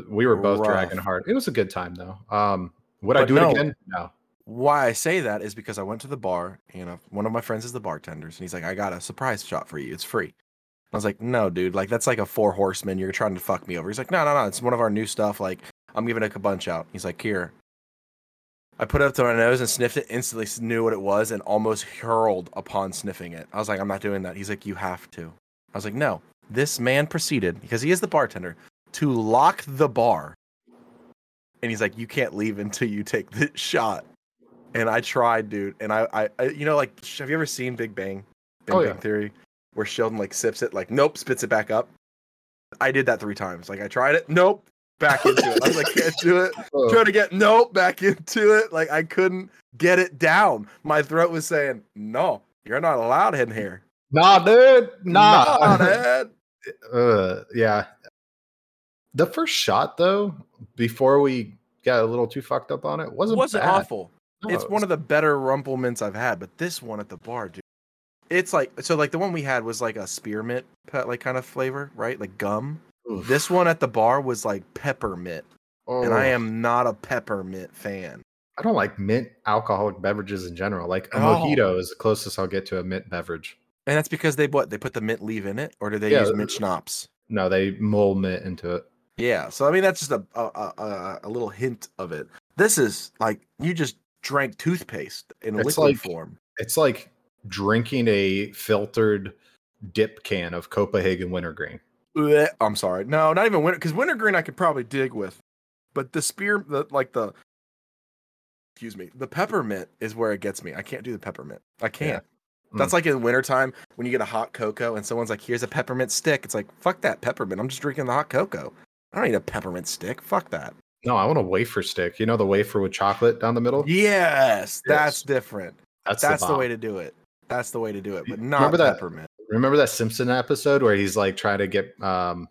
We were both dragging hard. It was a good time though. Um, would I do no. it again? No. Why I say that is because I went to the bar, you know, one of my friends is the bartenders, and he's like, I got a surprise shot for you. It's free. I was like, no, dude, like that's like a four horsemen. You're trying to fuck me over. He's like, no, no, no. It's one of our new stuff. Like, I'm giving like a bunch out. He's like, here. I put it up to my nose and sniffed it, instantly knew what it was, and almost hurled upon sniffing it. I was like, I'm not doing that. He's like, you have to. I was like, no. This man proceeded, because he is the bartender, to lock the bar. And he's like, you can't leave until you take this *laughs* shot. And I tried, dude. And I, I, I you know, like, have you ever seen Big Bang? Big Oh, Bang yeah. Theory, where Sheldon like sips it, like, nope, spits it back up. I did that three times. Like, I tried it, nope, back into it. I was like, can't do it. *laughs* Oh, Trying to get nope back into it. Like, I couldn't get it down. My throat was saying, no, you're not allowed in here. nah, dude. Nah. Nah, *laughs* man. uh, yeah. The first shot though, before we got a little too fucked up on it, wasn't wasn't bad. awful. No, it's it one of the better Rumple Minze I've had, but this one at the bar, dude. It's like so like the one we had was like a spearmint pe- like kind of flavor, right? Like gum. Oof. This one at the bar was like peppermint, and I Oh, am not a peppermint fan. I don't like mint alcoholic beverages in general. Like a Oh. mojito is the closest I'll get to a mint beverage. And that's because they what they put the mint leaf in it, or do they Yeah, use uh, mint schnapps? No, they mold mint into it. Yeah. So I mean, that's just a a, a a a little hint of it. This is like you just drank toothpaste in a It's liquid like- form. It's like drinking a filtered dip can of Copenhagen wintergreen. Blech. I'm sorry. No, not even winter because wintergreen I could probably dig with, but the spear, the like the, excuse me, the peppermint is where it gets me. I can't do the peppermint. I can't. Mm. That's like in wintertime when you get a hot cocoa and someone's like, "Here's a peppermint stick." It's like, "Fuck that peppermint." I'm just drinking the hot cocoa. I don't need a peppermint stick. Fuck that. No, I want a wafer stick. You know the wafer with chocolate down the middle? Yes, that's different. That's, That's the, bomb. way to do it. That's the way to do it, but not Remember that- peppermint. Remember that Simpson episode where he's like trying to get um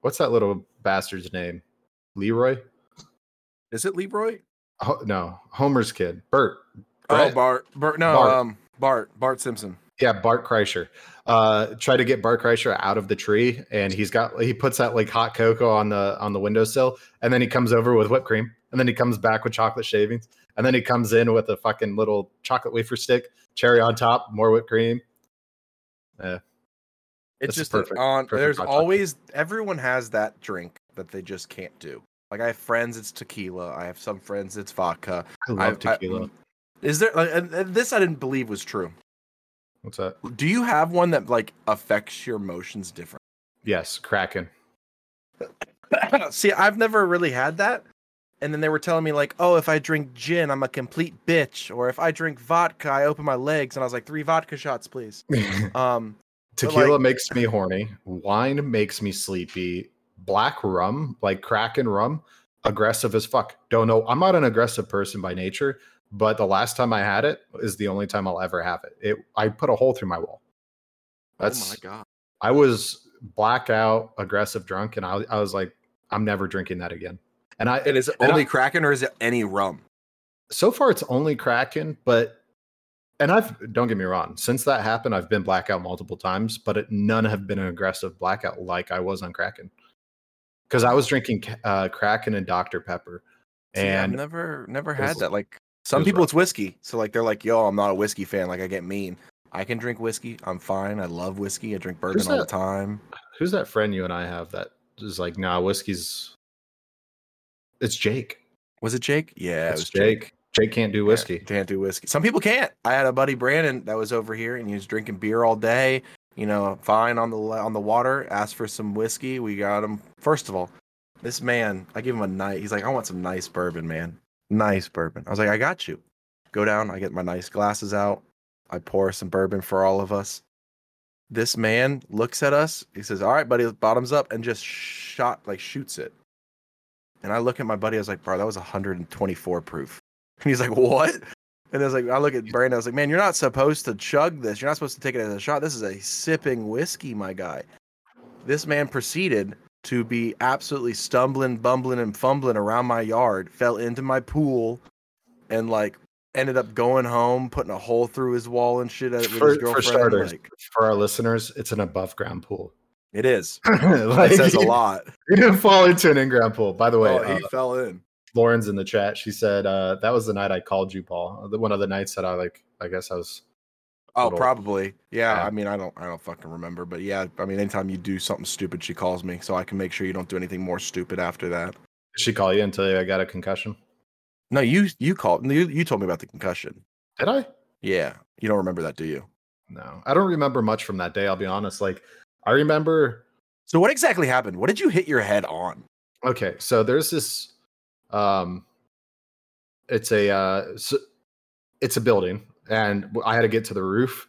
what's that little bastard's name? Leroy? Is it Leroy? Ho- no, Homer's kid. Bert. Oh, Bart. Bart. No, Bart. um, Bart. Bart Simpson. Yeah, Bart Kreischer. Uh try to get Bart Kreischer out of the tree and he's got he puts that like hot cocoa on the on the windowsill and then he comes over with whipped cream and then he comes back with chocolate shavings and then he comes in with a fucking little chocolate wafer stick, cherry on top, more whipped cream. Yeah. It's just perfect- on. perfect There's chocolate. always everyone has that drink that they just can't do. Like I have friends, it's tequila. I have some friends, it's vodka. I love I- tequila. is there? like, And, and this I didn't believe was true. What's that? Do you have one that like affects your emotions different? Yes, Kraken. *coughs* See, I've never really had that. And then they were telling me like, oh, if I drink gin, I'm a complete bitch, or if I drink vodka, I open my legs. And I was like, three vodka shots, please. *laughs* Um, Tequila like- makes me horny. Wine makes me sleepy. Black rum, like Kraken rum, aggressive as fuck. Don't know. I'm not an aggressive person by nature, but the last time I had it is the only time I'll ever have it. It I put a hole through my wall. That's oh my god. I was blackout, aggressive drunk, and I, I was like, I'm never drinking that again. And I And is it only I- Kraken or is it any rum? so far it's only Kraken, but and I've don't get me wrong, since that happened, I've been blackout multiple times, but it, none have been an aggressive blackout like I was on Kraken. Because I was drinking uh, Kraken and Dr Pepper, See, I've and never never had was- that. Like some was people, rough. it's whiskey. So like they're like, "Yo, I'm not a whiskey fan. Like I get mean. I can drink whiskey. I'm fine. I love whiskey. I drink bourbon all the time." who's that friend you and I have that is like, nah, whiskey's. It's Jake. Was it Jake? Yeah, it was Jake. Jake. can't do Yeah, whiskey. can't do whiskey. Some people can't. I had a buddy Brandon that was over here and he was drinking beer all day. You know, fine on the on the water. Asked for some whiskey. We got him. First of all, this man, I give him a night. He's like, I want some nice bourbon, man. Nice bourbon. I was like, I got you. Go down. I get my nice glasses out. I pour some bourbon for all of us. This man looks at us. He says, "All right, buddy, bottoms up," and just shot like shoots it. And I look at my buddy. I was like, "Bro, that was 124 proof." *laughs* And he's like, "What?" And I was like, I look at Brandon. I was like, "Man, you're not supposed to chug this. You're not supposed to take it as a shot. This is a sipping whiskey, my guy." This man proceeded to be absolutely stumbling, bumbling, and fumbling around my yard. Fell into my pool, and like ended up going home, putting a hole through his wall and shit. With For, his for starters, like, for our listeners, it's an above ground pool. It is. *laughs* like, It says a lot. *laughs* He didn't fall into an in-ground pool. By the way, oh, he uh, fell in. Lauren's in the chat. She said uh, that was the night I called you, Paul. The- One of the nights that I like. I guess I was. Oh, little- probably. Yeah, Yeah. I mean, I don't, I don't fucking remember, but yeah, I mean, anytime you do something stupid, she calls me, so I can make sure you don't do anything more stupid after that. Did she call you until I got a concussion? No, you, you called, you, you told me about the concussion. Did I? Yeah, you don't remember that, do you? No, I don't remember much from that day. I'll be honest. Like, I remember. So what exactly happened? What did you hit your head on? Okay, so there's this. Um, it's a uh, s it's a building, and I had to get to the roof.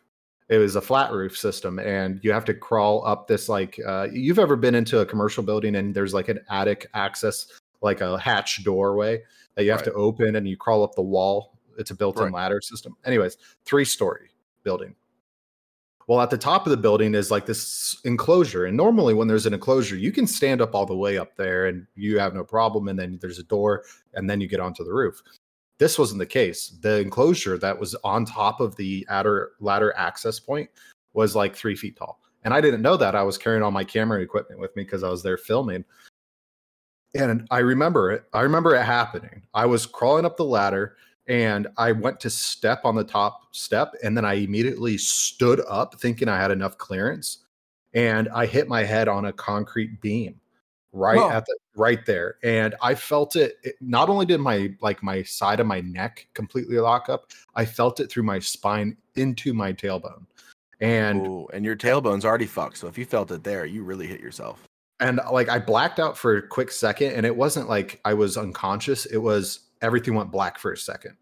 It was a flat roof system, and you have to crawl up this like. Uh, you've ever been into a commercial building and there's like an attic access, like a hatch doorway that you have Right. to open, and you crawl up the wall. It's a built-in Right. ladder system. Anyways, three-story building. Well, at the top of the building is like this enclosure. And normally, when there's an enclosure, you can stand up all the way up there and you have no problem. And then there's a door, and then you get onto the roof. This wasn't the case. The enclosure that was on top of the ladder, ladder access point was like three feet tall. And I didn't know that. I was carrying all my camera equipment with me because I was there filming. and I remember it. I remember it happening. I was crawling up the ladder and I went to step on the top step and then I immediately stood up thinking I had enough clearance and I hit my head on a concrete beam right Oh. at the right there and I felt it, it not only did my like my side of my neck completely lock up I felt it through my spine into my tailbone and Ooh, and your tailbone's already fucked. So if you felt it there, you really hit yourself. and like I blacked out for a quick second, and it wasn't like I was unconscious. It was everything went black for a second,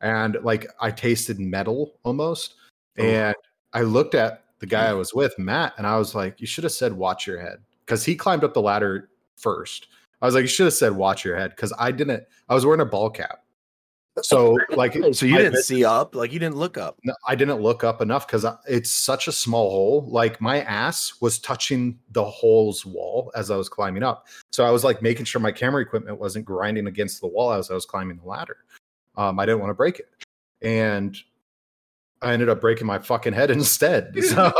and like I tasted metal almost. Ooh. And I looked at the guy hmm. I was with, Matt, and I was like, "You should have said watch your head," because he climbed up the ladder first. I was like, "You should have said watch your head," because I didn't. I was wearing a ball cap, so like, So you I didn't see up, like you didn't look up. no, I didn't look up enough because it's such a small hole. Like my ass was touching the hole's wall as I was climbing up. So I was like making sure my camera equipment wasn't grinding against the wall as I was climbing the ladder. Um, I didn't want to break it. And I ended up breaking my fucking head *laughs* instead. *laughs* So,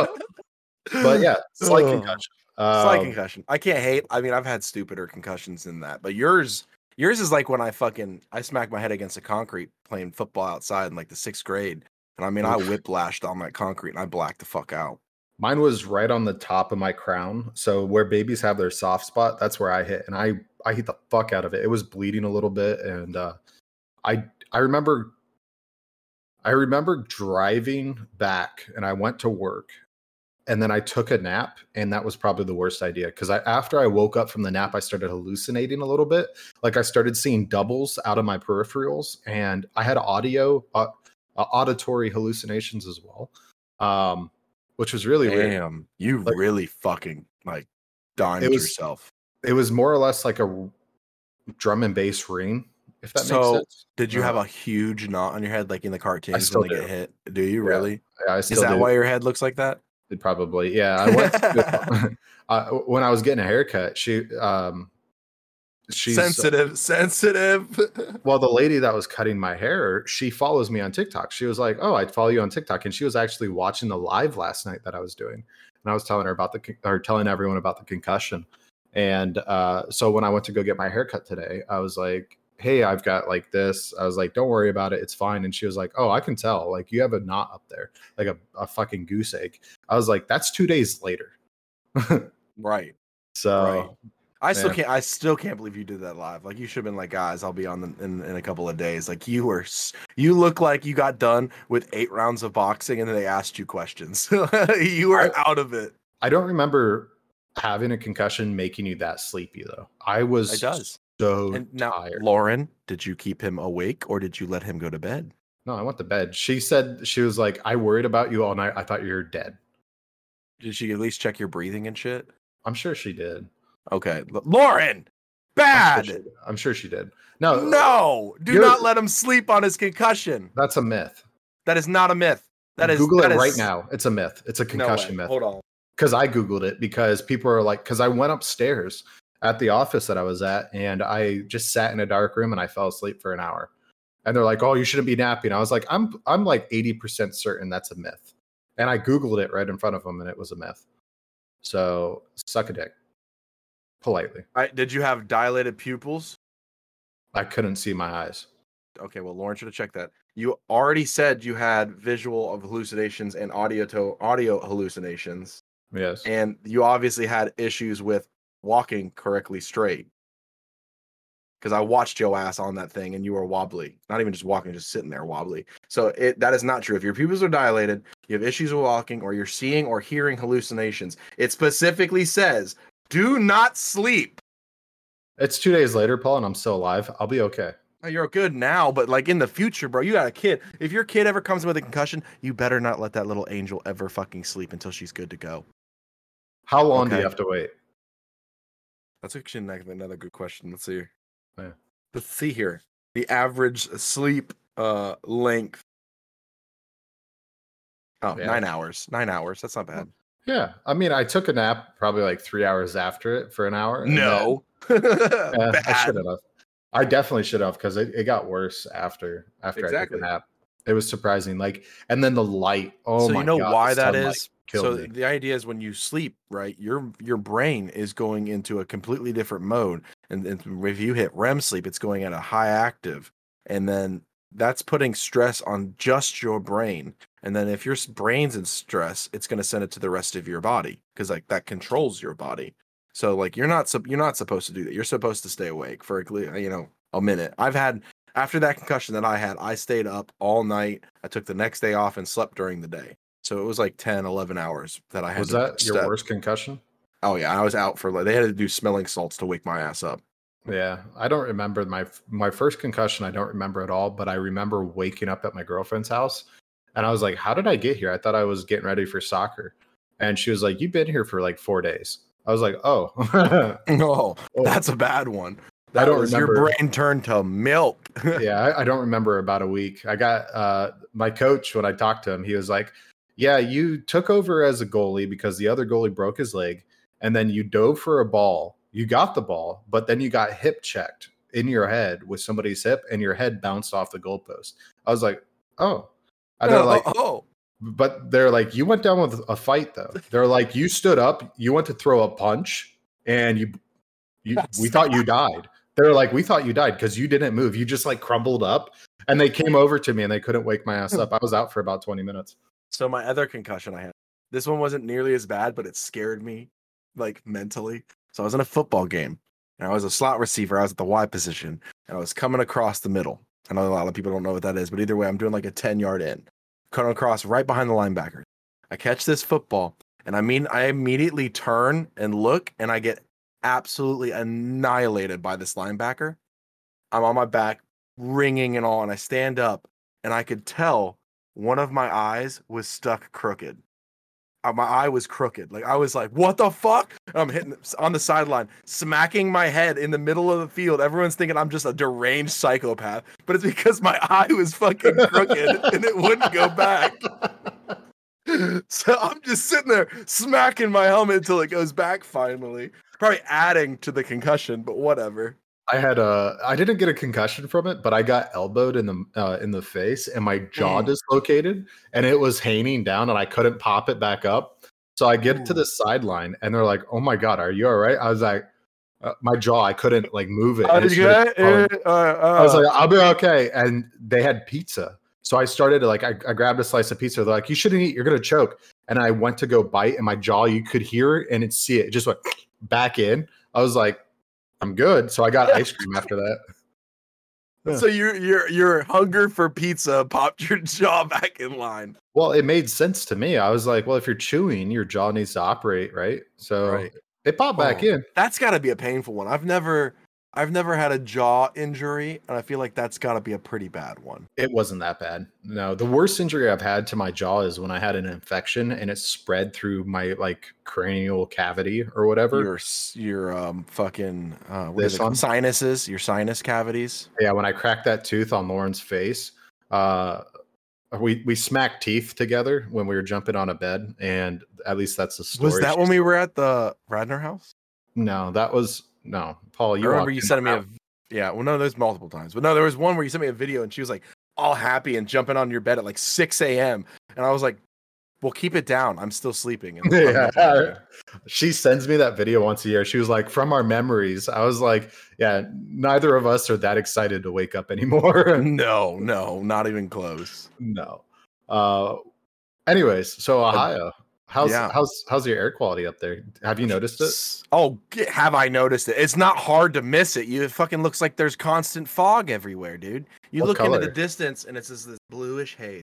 but yeah, slight Ugh. concussion. Slight Um, concussion. I can't hate. I mean, I've had stupider concussions than that, but yours, yours is like when I fucking I smacked my head against the concrete playing football outside in like the sixth grade, and I mean I whiplashed on that concrete and I blacked the fuck out. Mine was right on the top of my crown. So where babies have their soft spot, that's where I hit. And I I hit the fuck out of it. It was bleeding a little bit. And uh I I remember I remember driving back and I went to work and then I took a nap and that was probably the worst idea because I after I woke up from the nap I started hallucinating a little bit like I started seeing doubles out of my peripherals and I had audio uh, auditory hallucinations as well um which was really weird Damn, you Like- really fucking like dimed It was- yourself. it was more or less like a drum and bass ring if that So, makes sense Did you Uh, have a huge knot on your head like in the cartoons still when they do. get hit? Do you Yeah, really? Yeah, I Is that do. why your head looks like that? Probably yeah i went to, *laughs* *laughs* uh, when i was getting a haircut she um she's sensitive, sensitive. *laughs* well the lady that was cutting my hair she follows me on tiktok. She was like oh i follow you on tiktok. And she was actually watching the live last night that i was doing. And i was telling her about the con- or telling everyone about the concussion. And uh so when i went to go get my haircut today i was like hey i've got like this i was like don't worry about it it's fine and she was like oh i can tell like you have a knot up there like a, a fucking goose egg i was like that's two days later *laughs* right. so Right. I still can't. I still can't believe you did that live. Like you should have been like, guys, I'll be on the, in in a couple of days. Like you were, you look like you got done with eight rounds of boxing, and then they asked you questions. *laughs* you were out of it. I don't remember having a concussion making you that sleepy though. I was It does. So And now, tired. Lauren, did you keep him awake or did you let him go to bed? No, I went to bed. She said she was like, I worried about you all night. I thought you were dead. Did she at least check your breathing and shit? I'm sure she did. Okay, L- Lauren, I'm bad. sure she, I'm sure she did. No, uh, no, do not let him sleep on his concussion. that's a myth. That is not a myth. That is Google that it right is- now. It's a myth. It's a No concussion myth. Hold on. Because I Googled it because people are like, because I went upstairs at the office that I was at and I just sat in a dark room and I fell asleep for an hour. And they're like, "Oh, you shouldn't be napping." I was like, "I'm I'm like 80% certain that's a myth." And I googled it right in front of them and it was a myth. So, suck a dick. Politely. I, did you have dilated pupils? I couldn't see my eyes. Okay, well, Lauren should have checked that. You already said you had visual of hallucinations and audio to audio hallucinations, Yes. and you obviously had issues with walking correctly straight. Because I watched your ass on that thing, and you were wobbly. Not even just walking, just sitting there wobbly. So it that is not true. If your pupils are dilated, you have issues with walking, or you're seeing or hearing hallucinations. It specifically says, "Do not sleep." It's 2 days later, Paul, and I'm still alive. I'll be okay. You're good now, but like in the future, bro, you got a kid. If your kid ever comes with a concussion, you better not let that little angel ever fucking sleep until she's good to go. How long do you have to wait? That's actually another good question. Let's see. here. Yeah. Let's see here. The average sleep uh length. Oh, Yeah. nine hours. Nine hours. That's not bad. Yeah. I mean, I took a nap probably like 3 hours after it for an hour. and then- No. *laughs* Yeah, I should have. I definitely should have because it, it got worse after after I took a nap. It was surprising. Like, and then the light. Oh so my you know God, why that is? So me. the idea is when you sleep, right, your your brain is going into a completely different mode, and, and if you hit REM sleep, it's going at a high active, and then that's putting stress on just your brain. And then if your brain's in stress, it's going to send it to the rest of your body because like that controls your body. So like you're not you're not supposed to do that. You're supposed to stay awake for a you know a minute. I've had after that concussion that I had, I stayed up all night. I took the next day off and slept during the day. So it was like 10, 11 hours that I had Was that your worst concussion? Oh yeah, I was out for like they had to do smelling salts to wake my ass up. Yeah, I don't remember my my first concussion. I don't remember at all, but I remember waking up at my girlfriend's house, and I was like, "How did I get here?" I thought I was getting ready for soccer, and she was like, "You've been here for like four days." I was like, "Oh, *laughs* *laughs* Oh, that's a bad one. I That don't was your brain turned to milk. Yeah." I, I don't remember about a week. I got uh my coach when I talked to him. He was like, "Yeah, you took over as a goalie because the other goalie broke his leg, and then you dove for a ball. You got the ball, but then you got hip checked in your head with somebody's hip, and your head bounced off the goalpost." I was like, "Oh." And they're like, oh, but they're like, you went down with a fight though. They're like, you stood up, you went to throw a punch, and you, you we thought you died. They're like, we thought you died because you didn't move. You just like crumbled up, and they came over to me and they couldn't wake my ass hmm. up. I was out for about twenty minutes. So my other concussion I had. This one wasn't nearly as bad, but it scared me like mentally. So I was in a football game and I was a slot receiver. I was at the Y position and I was coming across the middle. I know a lot of people don't know what that is, but either way, I'm doing like a 10 yard in. Coming across right behind the linebacker. I catch this football and I mean I immediately turn and look and I get absolutely annihilated by this linebacker. I'm on my back, ringing and all, and I stand up and I could tell one of my eyes was stuck crooked. Uh, My eye was crooked. Like I was like, "What the fuck?" And I'm hitting on the sideline, smacking my head in the middle of the field. Everyone's thinking I'm just a deranged psychopath, but it's because my *laughs* eye was fucking crooked and it wouldn't go back. *laughs* So I'm just sitting there smacking my helmet until it goes back finally. Probably adding to the concussion, but whatever. I had a, I didn't get a concussion from it, but I got elbowed in the uh, in the face, and my jaw Mm. dislocated, and it was hanging down, and I couldn't pop it back up. So I get to the sideline, and they're like, "Oh my god, are you all right?" I was like, uh, "My jaw, I couldn't like move it." Are and it you started good? Uh, uh, I was uh. like, I'll be okay. And they had pizza. So I started to like, I, I grabbed a slice of pizza. They're like, you shouldn't eat, you're going to choke. And I went to go bite, and my jaw, you could hear it and it see it. It just went back in. I was like, I'm good. So I got ice cream after that. Yeah. So your your your hunger for pizza popped your jaw back in line. Well, it made sense to me. I was like, well, if you're chewing, your jaw needs to operate, right? So Right. it popped back Oh. in. That's got to be a painful one. I've never I've never had a jaw injury, and I feel like that's got to be a pretty bad one. It wasn't that bad. No, the worst injury I've had to my jaw is when I had an infection and it spread through my like cranial cavity or whatever. Your your um fucking uh, what is This one? sinuses, your sinus cavities. yeah when i cracked that tooth on lauren's face uh we we smacked teeth together when we were jumping on a bed and at least that's the story Was that when we were at the Radner house? no that was no paul I you remember you in sent me my a yeah. Well, no, there's multiple times, but no, there was one where you sent me a video and she was like all happy and jumping on your bed at like 6 a.m. and I was like, "Well, keep it down. I'm still sleeping." And *laughs* yeah watching." she sends me that video once a year she was like from our memories i was like yeah neither of us are that excited to wake up anymore *laughs* no, no, not even close. no uh anyways so ohio how's yeah. how's how's your air quality up there have you noticed it Oh, have I noticed it? It's not hard to miss it. You it fucking looks like there's constant fog everywhere, dude. You What look into the distance and it's just this bluish haze.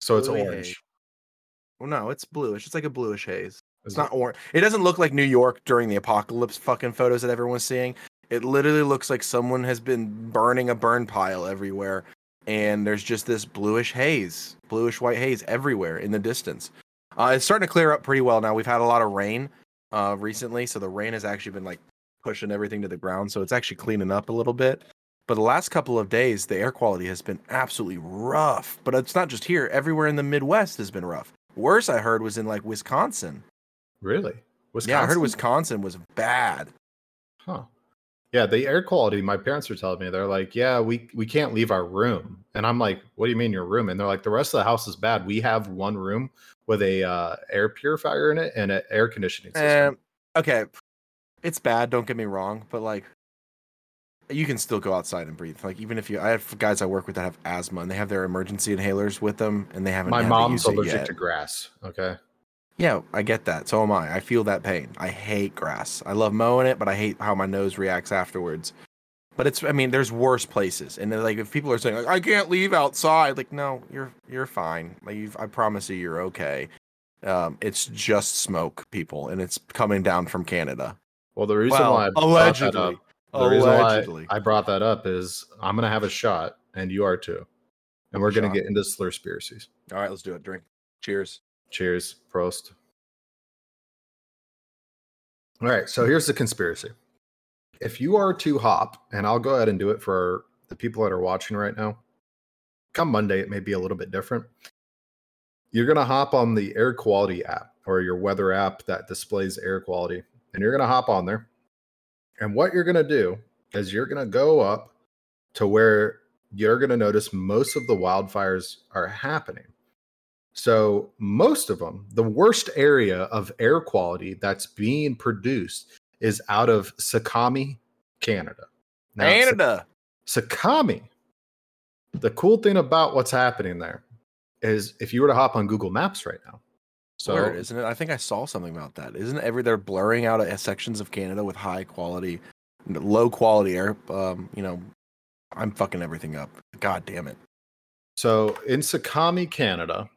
so it's Bluey orange haze. Well, no, it's bluish. It's like a bluish haze. It's it- not orange. It doesn't look like New York during the apocalypse fucking photos that everyone's seeing. It literally looks like someone has been burning a burn pile everywhere, and there's just this bluish haze, bluish white haze everywhere in the distance. Uh, it's starting to clear up pretty well now. We've had a lot of rain uh, recently, so the rain has actually been like pushing everything to the ground, so it's actually cleaning up a little bit. But the last couple of days, the air quality has been absolutely rough. But it's not just here; everywhere in the Midwest has been rough. Worse, I heard, was in like Wisconsin. Really? Yeah, I heard Wisconsin? Wisconsin was bad. Huh. Yeah, the air quality. My parents were telling me they're like, "Yeah, we we can't leave our room," and I'm like, "What do you mean your room?" And they're like, "The rest of the house is bad. We have one room with a uh, air purifier in it and an air conditioning system." Okay, it's bad. Don't get me wrong, but like, you can still go outside and breathe. Like even if you, I have guys I work with that have asthma and they have their emergency inhalers with them, and they haven't. My mom's allergic to grass. Okay. Yeah, I get that. So am I. I feel that pain. I hate grass. I love mowing it, but I hate how my nose reacts afterwards. But it's I mean, there's worse places. And then, like if people are saying like I can't leave outside, like no, you're you're fine. Like you've, I promise you you're okay. Um it's just smoke, people, and it's coming down from Canada. Well, the reason Well, why I brought that allegedly. up, the reason Allegedly. why I brought that up is I'm gonna have a shot, and you are too, and we're gonna get into slurspiracies. All right, let's do it. Drink. Cheers. Cheers, Prost. All right, so here's the conspiracy. If you are to hop, and I'll go ahead and do it for the people that are watching right now, come Monday, it may be a little bit different. You're going to hop on the air quality app or your weather app that displays air quality, and you're going to hop on there. And what you're going to do is you're going to go up to where you're going to notice most of the wildfires are happening. So, most of them, the worst area of air quality that's being produced is out of Sakami, Canada. Now, Canada. Sakami, the cool thing about what's happening there is if you were to hop on Google Maps right now. So, Weird, isn't it? I think I saw something about that. Isn't every they're blurring out uh, sections of Canada with high quality, low quality air? Um, you know, I'm fucking everything up. God damn it. So in Sakami, Canada,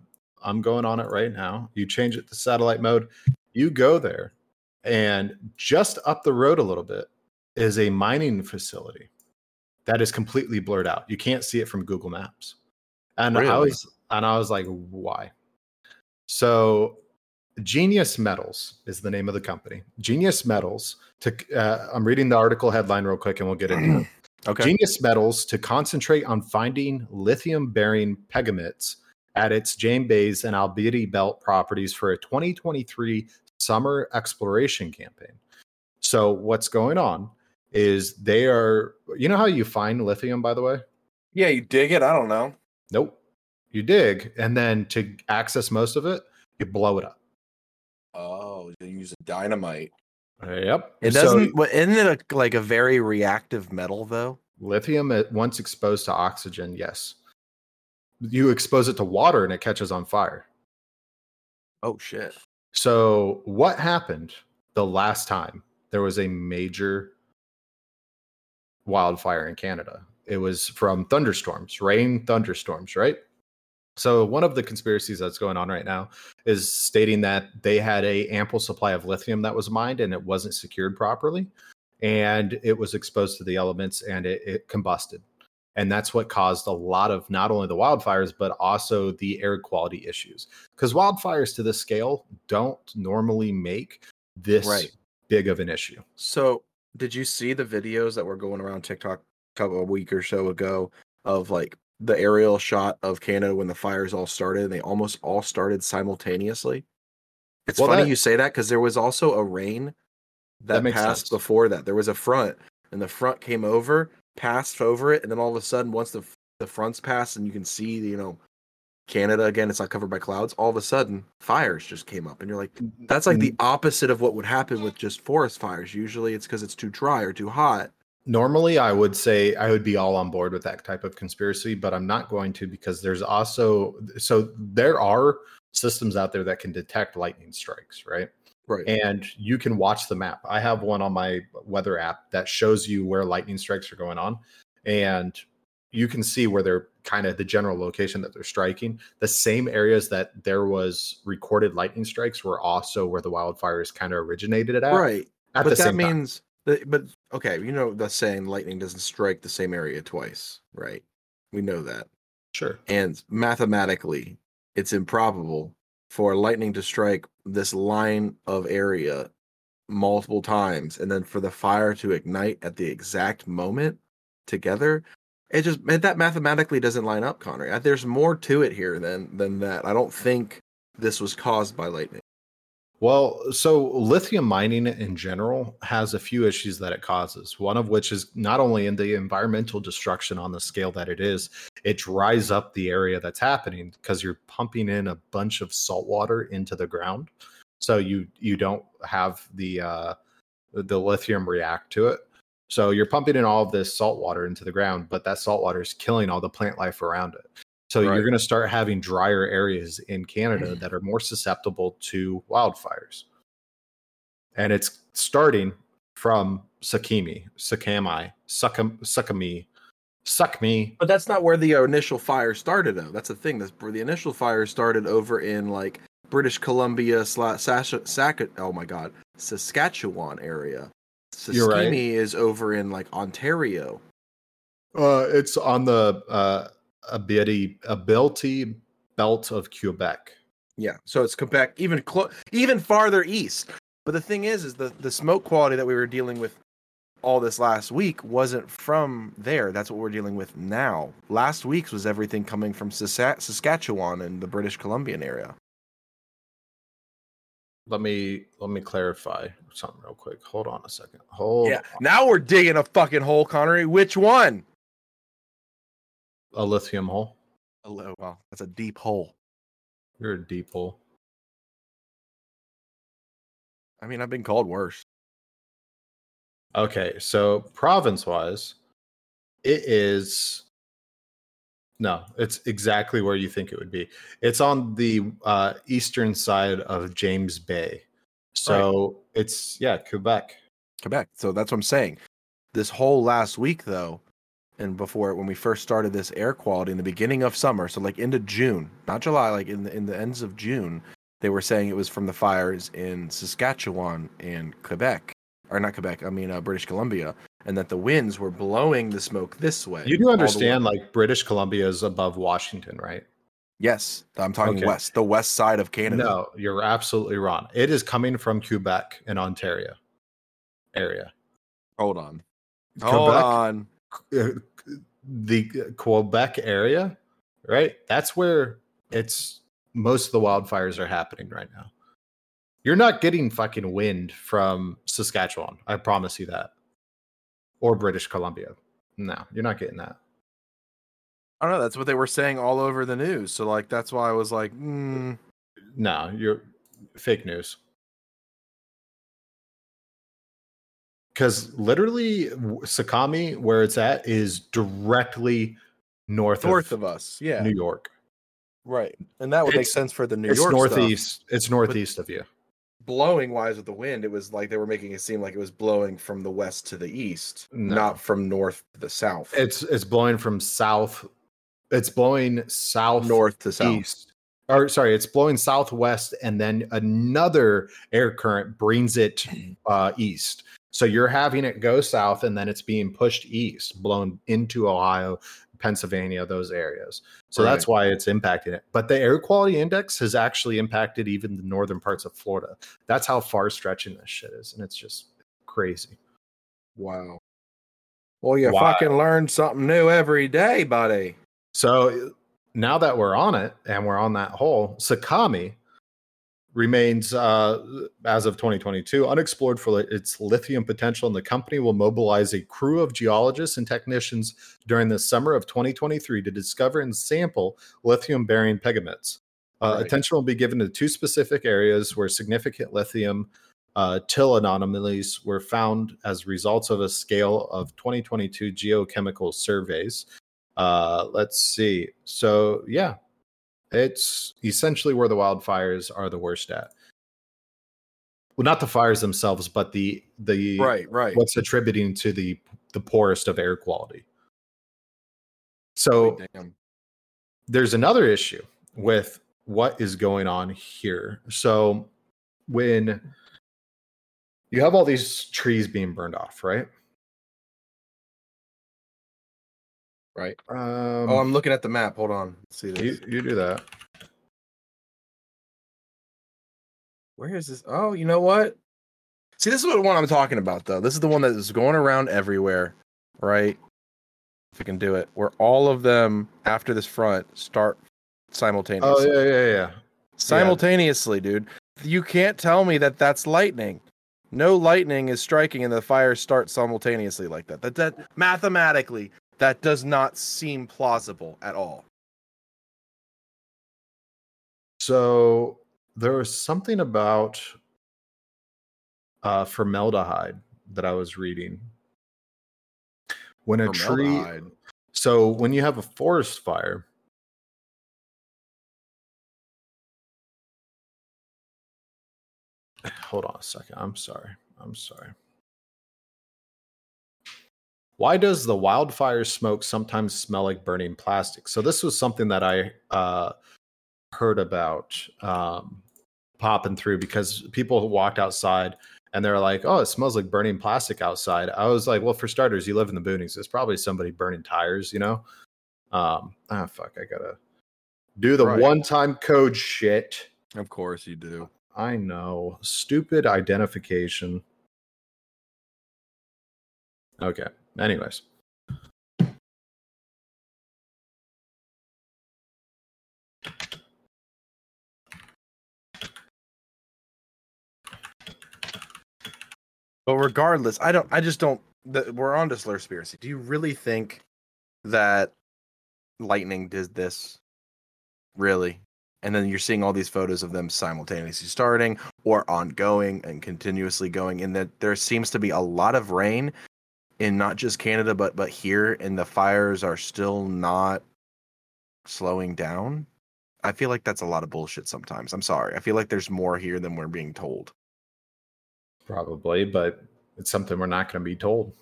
I'm going on it right now. You change it to satellite mode. You go there, and just up the road a little bit is a mining facility that is completely blurred out. You can't see it from Google Maps. And I was and I was like, why? So Genius Metals is the name of the company. Genius Metals. To uh, I'm reading the article headline real quick, and we'll get into it. *clears throat* Okay. Genius Metals to concentrate on finding lithium bearing pegmatites at its James Bay and Abitibi Belt properties for a 2023 summer exploration campaign. So, what's going on is they are, you know how you find lithium, by the way? yeah, you dig it. I don't know. Nope. You dig, and then to access most of it, you blow it up. Oh, you use dynamite. Yep. It doesn't. what isn't it a, like a very reactive metal though? lithium, at once exposed to oxygen, yes. You expose it to water and it catches on fire. Oh shit. So, what happened the last time there was a major wildfire in Canada? It was from thunderstorms, rain, thunderstorms, right? So, one of the conspiracies that's going on right now is stating that they had a ample supply of lithium that was mined and it wasn't secured properly, and it was exposed to the elements and it, it combusted. And that's what caused a lot of not only the wildfires, but also the air quality issues. Because wildfires to this scale don't normally make this Right. big of an issue. So, did you see the videos that were going around TikTok a week or so ago of like the aerial shot of Canada when the fires all started and they almost all started simultaneously? It's Well, funny that- you say that because there was also a rain that, That passed sense. before that. There was a front and the front came over, passed over it, and then all of a sudden, once the the fronts passed and you can see, you know, Canada again, it's not covered by clouds. All of a sudden, fires just came up, and you're like, mm-hmm. that's like the mm-hmm. opposite of what would happen with just forest fires. Usually it's because it's too dry or too hot. normally i would say i would be all on board with that type of conspiracy but i'm not going to because there's also so there are systems out there that can detect lightning strikes right Right. and you can watch the map i have one on my weather app that shows you where lightning strikes are going on and you can see where they're kind of the general location that they're striking the same areas that there was recorded lightning strikes were also where the wildfires kind of originated at right. at but that means that, but okay, you know the saying lightning doesn't strike the same area twice, right? We know that. sure And mathematically, it's improbable for lightning to strike this line of area multiple times and then for the fire to ignite at the exact moment together. It just that mathematically doesn't line up, Connor. Uh, There's more to it here than than that. I don't think this was caused by lightning. Well, so lithium mining in general has a few issues that it causes. One of which is not only in the environmental destruction on the scale that it is, it dries up the area that's happening because you're pumping in a bunch of salt water into the ground. So you you don't have the uh, the lithium react to it. So you're pumping in all of this salt water into the ground, but that salt water is killing all the plant life around it. So Right. you're going to start having drier areas in Canada that are more susceptible to wildfires. And it's starting from Sakimi, Sakami, Succumi, Suck Me. But that's not where the initial fire started, though. That's the thing. That's where the initial fire started over in like British Columbia slash Oh my God, Saskatchewan area. You're right. Is over in like Ontario. Uh, it's on the uh, ability, ability belt of Quebec. Yeah, so it's Quebec, even clo- even farther east. But the thing is, is the the smoke quality that we were dealing with all this last week wasn't from there. That's what we're dealing with now. Last week's was everything coming from Saskatchewan and the British Columbian area. Let me let me clarify something real quick. Hold on a second. Hold Yeah. Now we're digging a fucking hole, Connery. Which one? a lithium hole. Oh, wow, that's a deep hole. You're a deep hole. I mean, I've been called worse. Okay, so province wise, it is no, it's exactly where you think it would be. It's on the uh, eastern side of James Bay. So it's yeah, Quebec. Quebec. So that's what I'm saying. This whole last week, though, and before when we first started this air quality in the beginning of summer, so like into June, not July, like in the in the ends of June, they were saying it was from the fires in Saskatchewan and Quebec, or not Quebec, I mean uh, British Columbia, and that the winds were blowing the smoke this way. You do all the way- understand like British Columbia is above Washington, right? Yes, I'm talking Okay. west, the west side of Canada. No, you're absolutely wrong. It is coming from Quebec and Ontario area. Hold on. Hold on. uh, the Quebec area, right? That's where it's most of the wildfires are happening right now. You're not getting fucking wind from Saskatchewan. I promise you that. Or British Columbia. No, you're not getting that. I don't know. That's what they were saying all over the news. So like that's why I was like, mm, No, you're fake news. Because literally, Sakami, where it's at, is directly north, north of, of us. Yeah. New York. Right. And that would make sense for the New it's York stuff. northeast. It's northeast of you. Blowing wise with the wind, it was like they were making it seem like it was blowing from the west to the east, No. not from north to the south. It's it's blowing from south. It's blowing south north to south. east. Or sorry, it's blowing southwest, and then another air current brings it *clears throat* uh, east. So you're having it go south, and then it's being pushed east, blown into Ohio, Pennsylvania, those areas. So that's why it's impacting it. But the air quality index has actually impacted even the northern parts of Florida. That's how far stretching this shit is, and it's just crazy. Wow. Well, you Wow. fucking learn something new every day, buddy. So now that we're on it and we're on that hole, Sakami remains, uh, as of 2022, unexplored for its lithium potential, and the company will mobilize a crew of geologists and technicians during the summer of 2023 to discover and sample lithium bearing pegmatites. Uh, Right. Attention will be given to two specific areas where significant lithium uh, till anomalies were found as results of a scale of 2022 geochemical surveys. Uh, let's see. So yeah, it's essentially where the wildfires are the worst at. Well, not the fires themselves, but the the Right, right. what's attributing to the the poorest of air quality. So oh, Damn. there's another issue with what is going on here. So when you have all these trees being burned off, right? Right. Um, oh, I'm looking at the map. Hold on. Let's see this. you, you do that. Where is this? Oh, you know what? See, this is what one I'm talking about, though. This is the one that is going around everywhere, right? If we can do it, where all of them after this front start simultaneously. Oh simultaneously. yeah, yeah, yeah. simultaneously, dude. You can't tell me that that's lightning. No lightning is striking and the fires start simultaneously like that. That that mathematically that does not seem plausible at all. So there was something about uh, formaldehyde that I was reading. When a tree, so when you have a forest fire, *sighs* hold on a second. I'm sorry. I'm sorry. Why does the wildfire smoke sometimes smell like burning plastic? So this was something that I uh, heard about um, popping through because people walked outside and they're like, "Oh, it smells like burning plastic outside." I was like, "Well, for starters, you live in the boonies. It's probably somebody burning tires, you know." Um, ah, fuck, I gotta do the Right. one-time code shit. Of course you do. I know, stupid identification. Okay. Anyways, But regardless, I don't. I just don't. The, we're on to Slurspiracy. Do you really think that lightning did this? Really? And then you're seeing all these photos of them simultaneously starting or ongoing and continuously going. And that there seems to be a lot of rain in not just Canada, but but here, and the fires are still not slowing down. I feel like that's a lot of bullshit sometimes. I'm sorry. I feel like there's more here than we're being told. probably, but it's something we're not going to be told.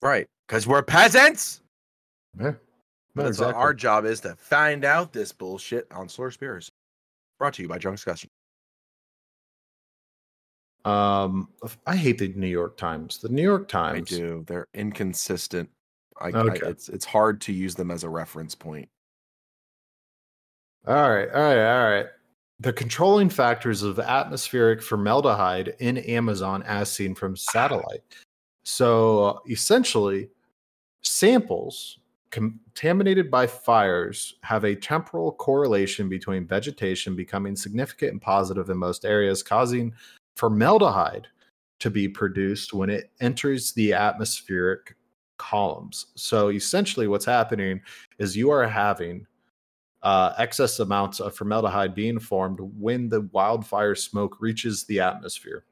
Right. Because we're peasants. Yeah. But that's what our job is to find out this bullshit on Slur Spears. Brought to you by Drunkscussion. Um, I hate the New York Times. The New York Times. I do. They're inconsistent. I, I- Okay. it's it's hard to use them as a reference point. All right, all right, all right. The controlling factors of atmospheric formaldehyde in Amazon as seen from satellite. So uh, essentially, samples contaminated by fires have a temporal correlation between vegetation becoming significant and positive in most areas, causing formaldehyde to be produced when it enters the atmospheric columns. So essentially, what's happening is you are having uh, excess amounts of formaldehyde being formed when the wildfire smoke reaches the atmosphere.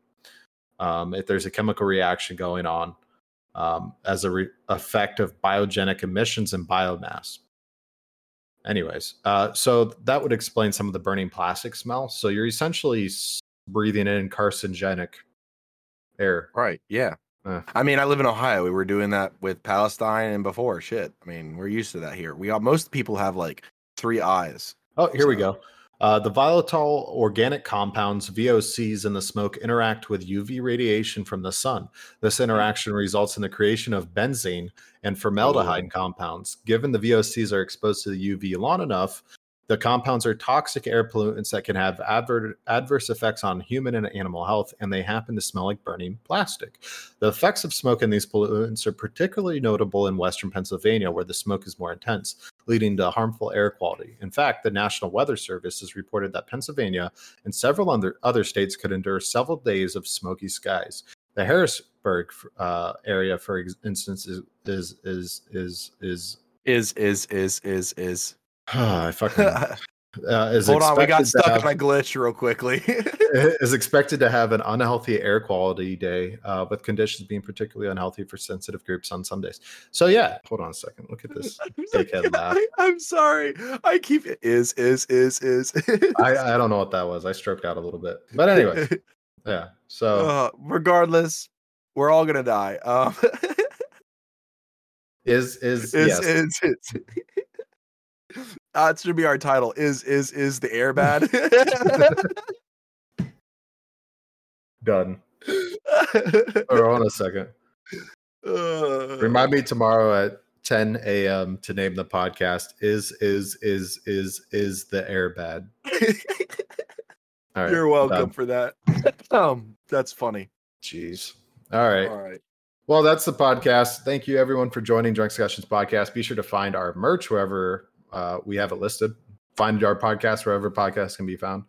Um, if there's a chemical reaction going on um, as a re- effect of biogenic emissions and biomass. Anyways, uh, so that would explain some of the burning plastic smell. So you're essentially breathing in carcinogenic air. Right. Yeah. Uh. I mean, I live in Ohio. We were doing that with Palestine and before. Shit. I mean, we're used to that here. We all, most people have like three eyes. Oh, here we go. Uh, the volatile organic compounds, VOCs, in the smoke interact with UV radiation from the sun. This interaction results in the creation of benzene and formaldehyde Ooh. compounds. Given the VOCs are exposed to the UV long enough, the compounds are toxic air pollutants that can have adver- adverse effects on human and animal health, and they happen to smell like burning plastic. The effects of smoke in these pollutants are particularly notable in western Pennsylvania, where the smoke is more intense leading to harmful air quality. In fact, the National Weather Service has reported that Pennsylvania and several other, other states could endure several days of smoky skies. The Harrisburg uh, area, for instance, is is is is is. Is, is, is, is, is. I *laughs* fucking uh, is Hold on. We got stuck have- on a glitch real quickly. *laughs* *laughs* is expected to have an unhealthy air quality day, uh, with conditions being particularly unhealthy for sensitive groups on some days. So yeah, hold on a second. Look at this. Dickhead laugh. I, am sorry. I keep is, is, is, is. is. I, I don't know what that was. I stroked out a little bit, but anyway, yeah. So Uh, regardless, we're all gonna die. Um, is is, is, yes. is, is. Uh, it should be our title. Is is is the air bad? *laughs* done. *laughs* Or on a second. Uh, Remind me tomorrow at 10 a.m. to name the podcast. Is is is is is the air bad? *laughs* All right. You're welcome done. for that. um, that's funny. Jeez. All right. All right. Well, that's the podcast. Thank you everyone for joining Drunkscussions podcast. Be sure to find our merch wherever uh, we have it listed. Find our podcast wherever podcasts can be found.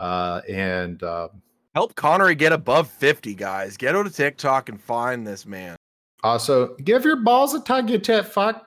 Uh, and uh, Help Connery get above 50, guys. Get on to TikTok and find this man. Also, give your balls a tug, you tit fuck.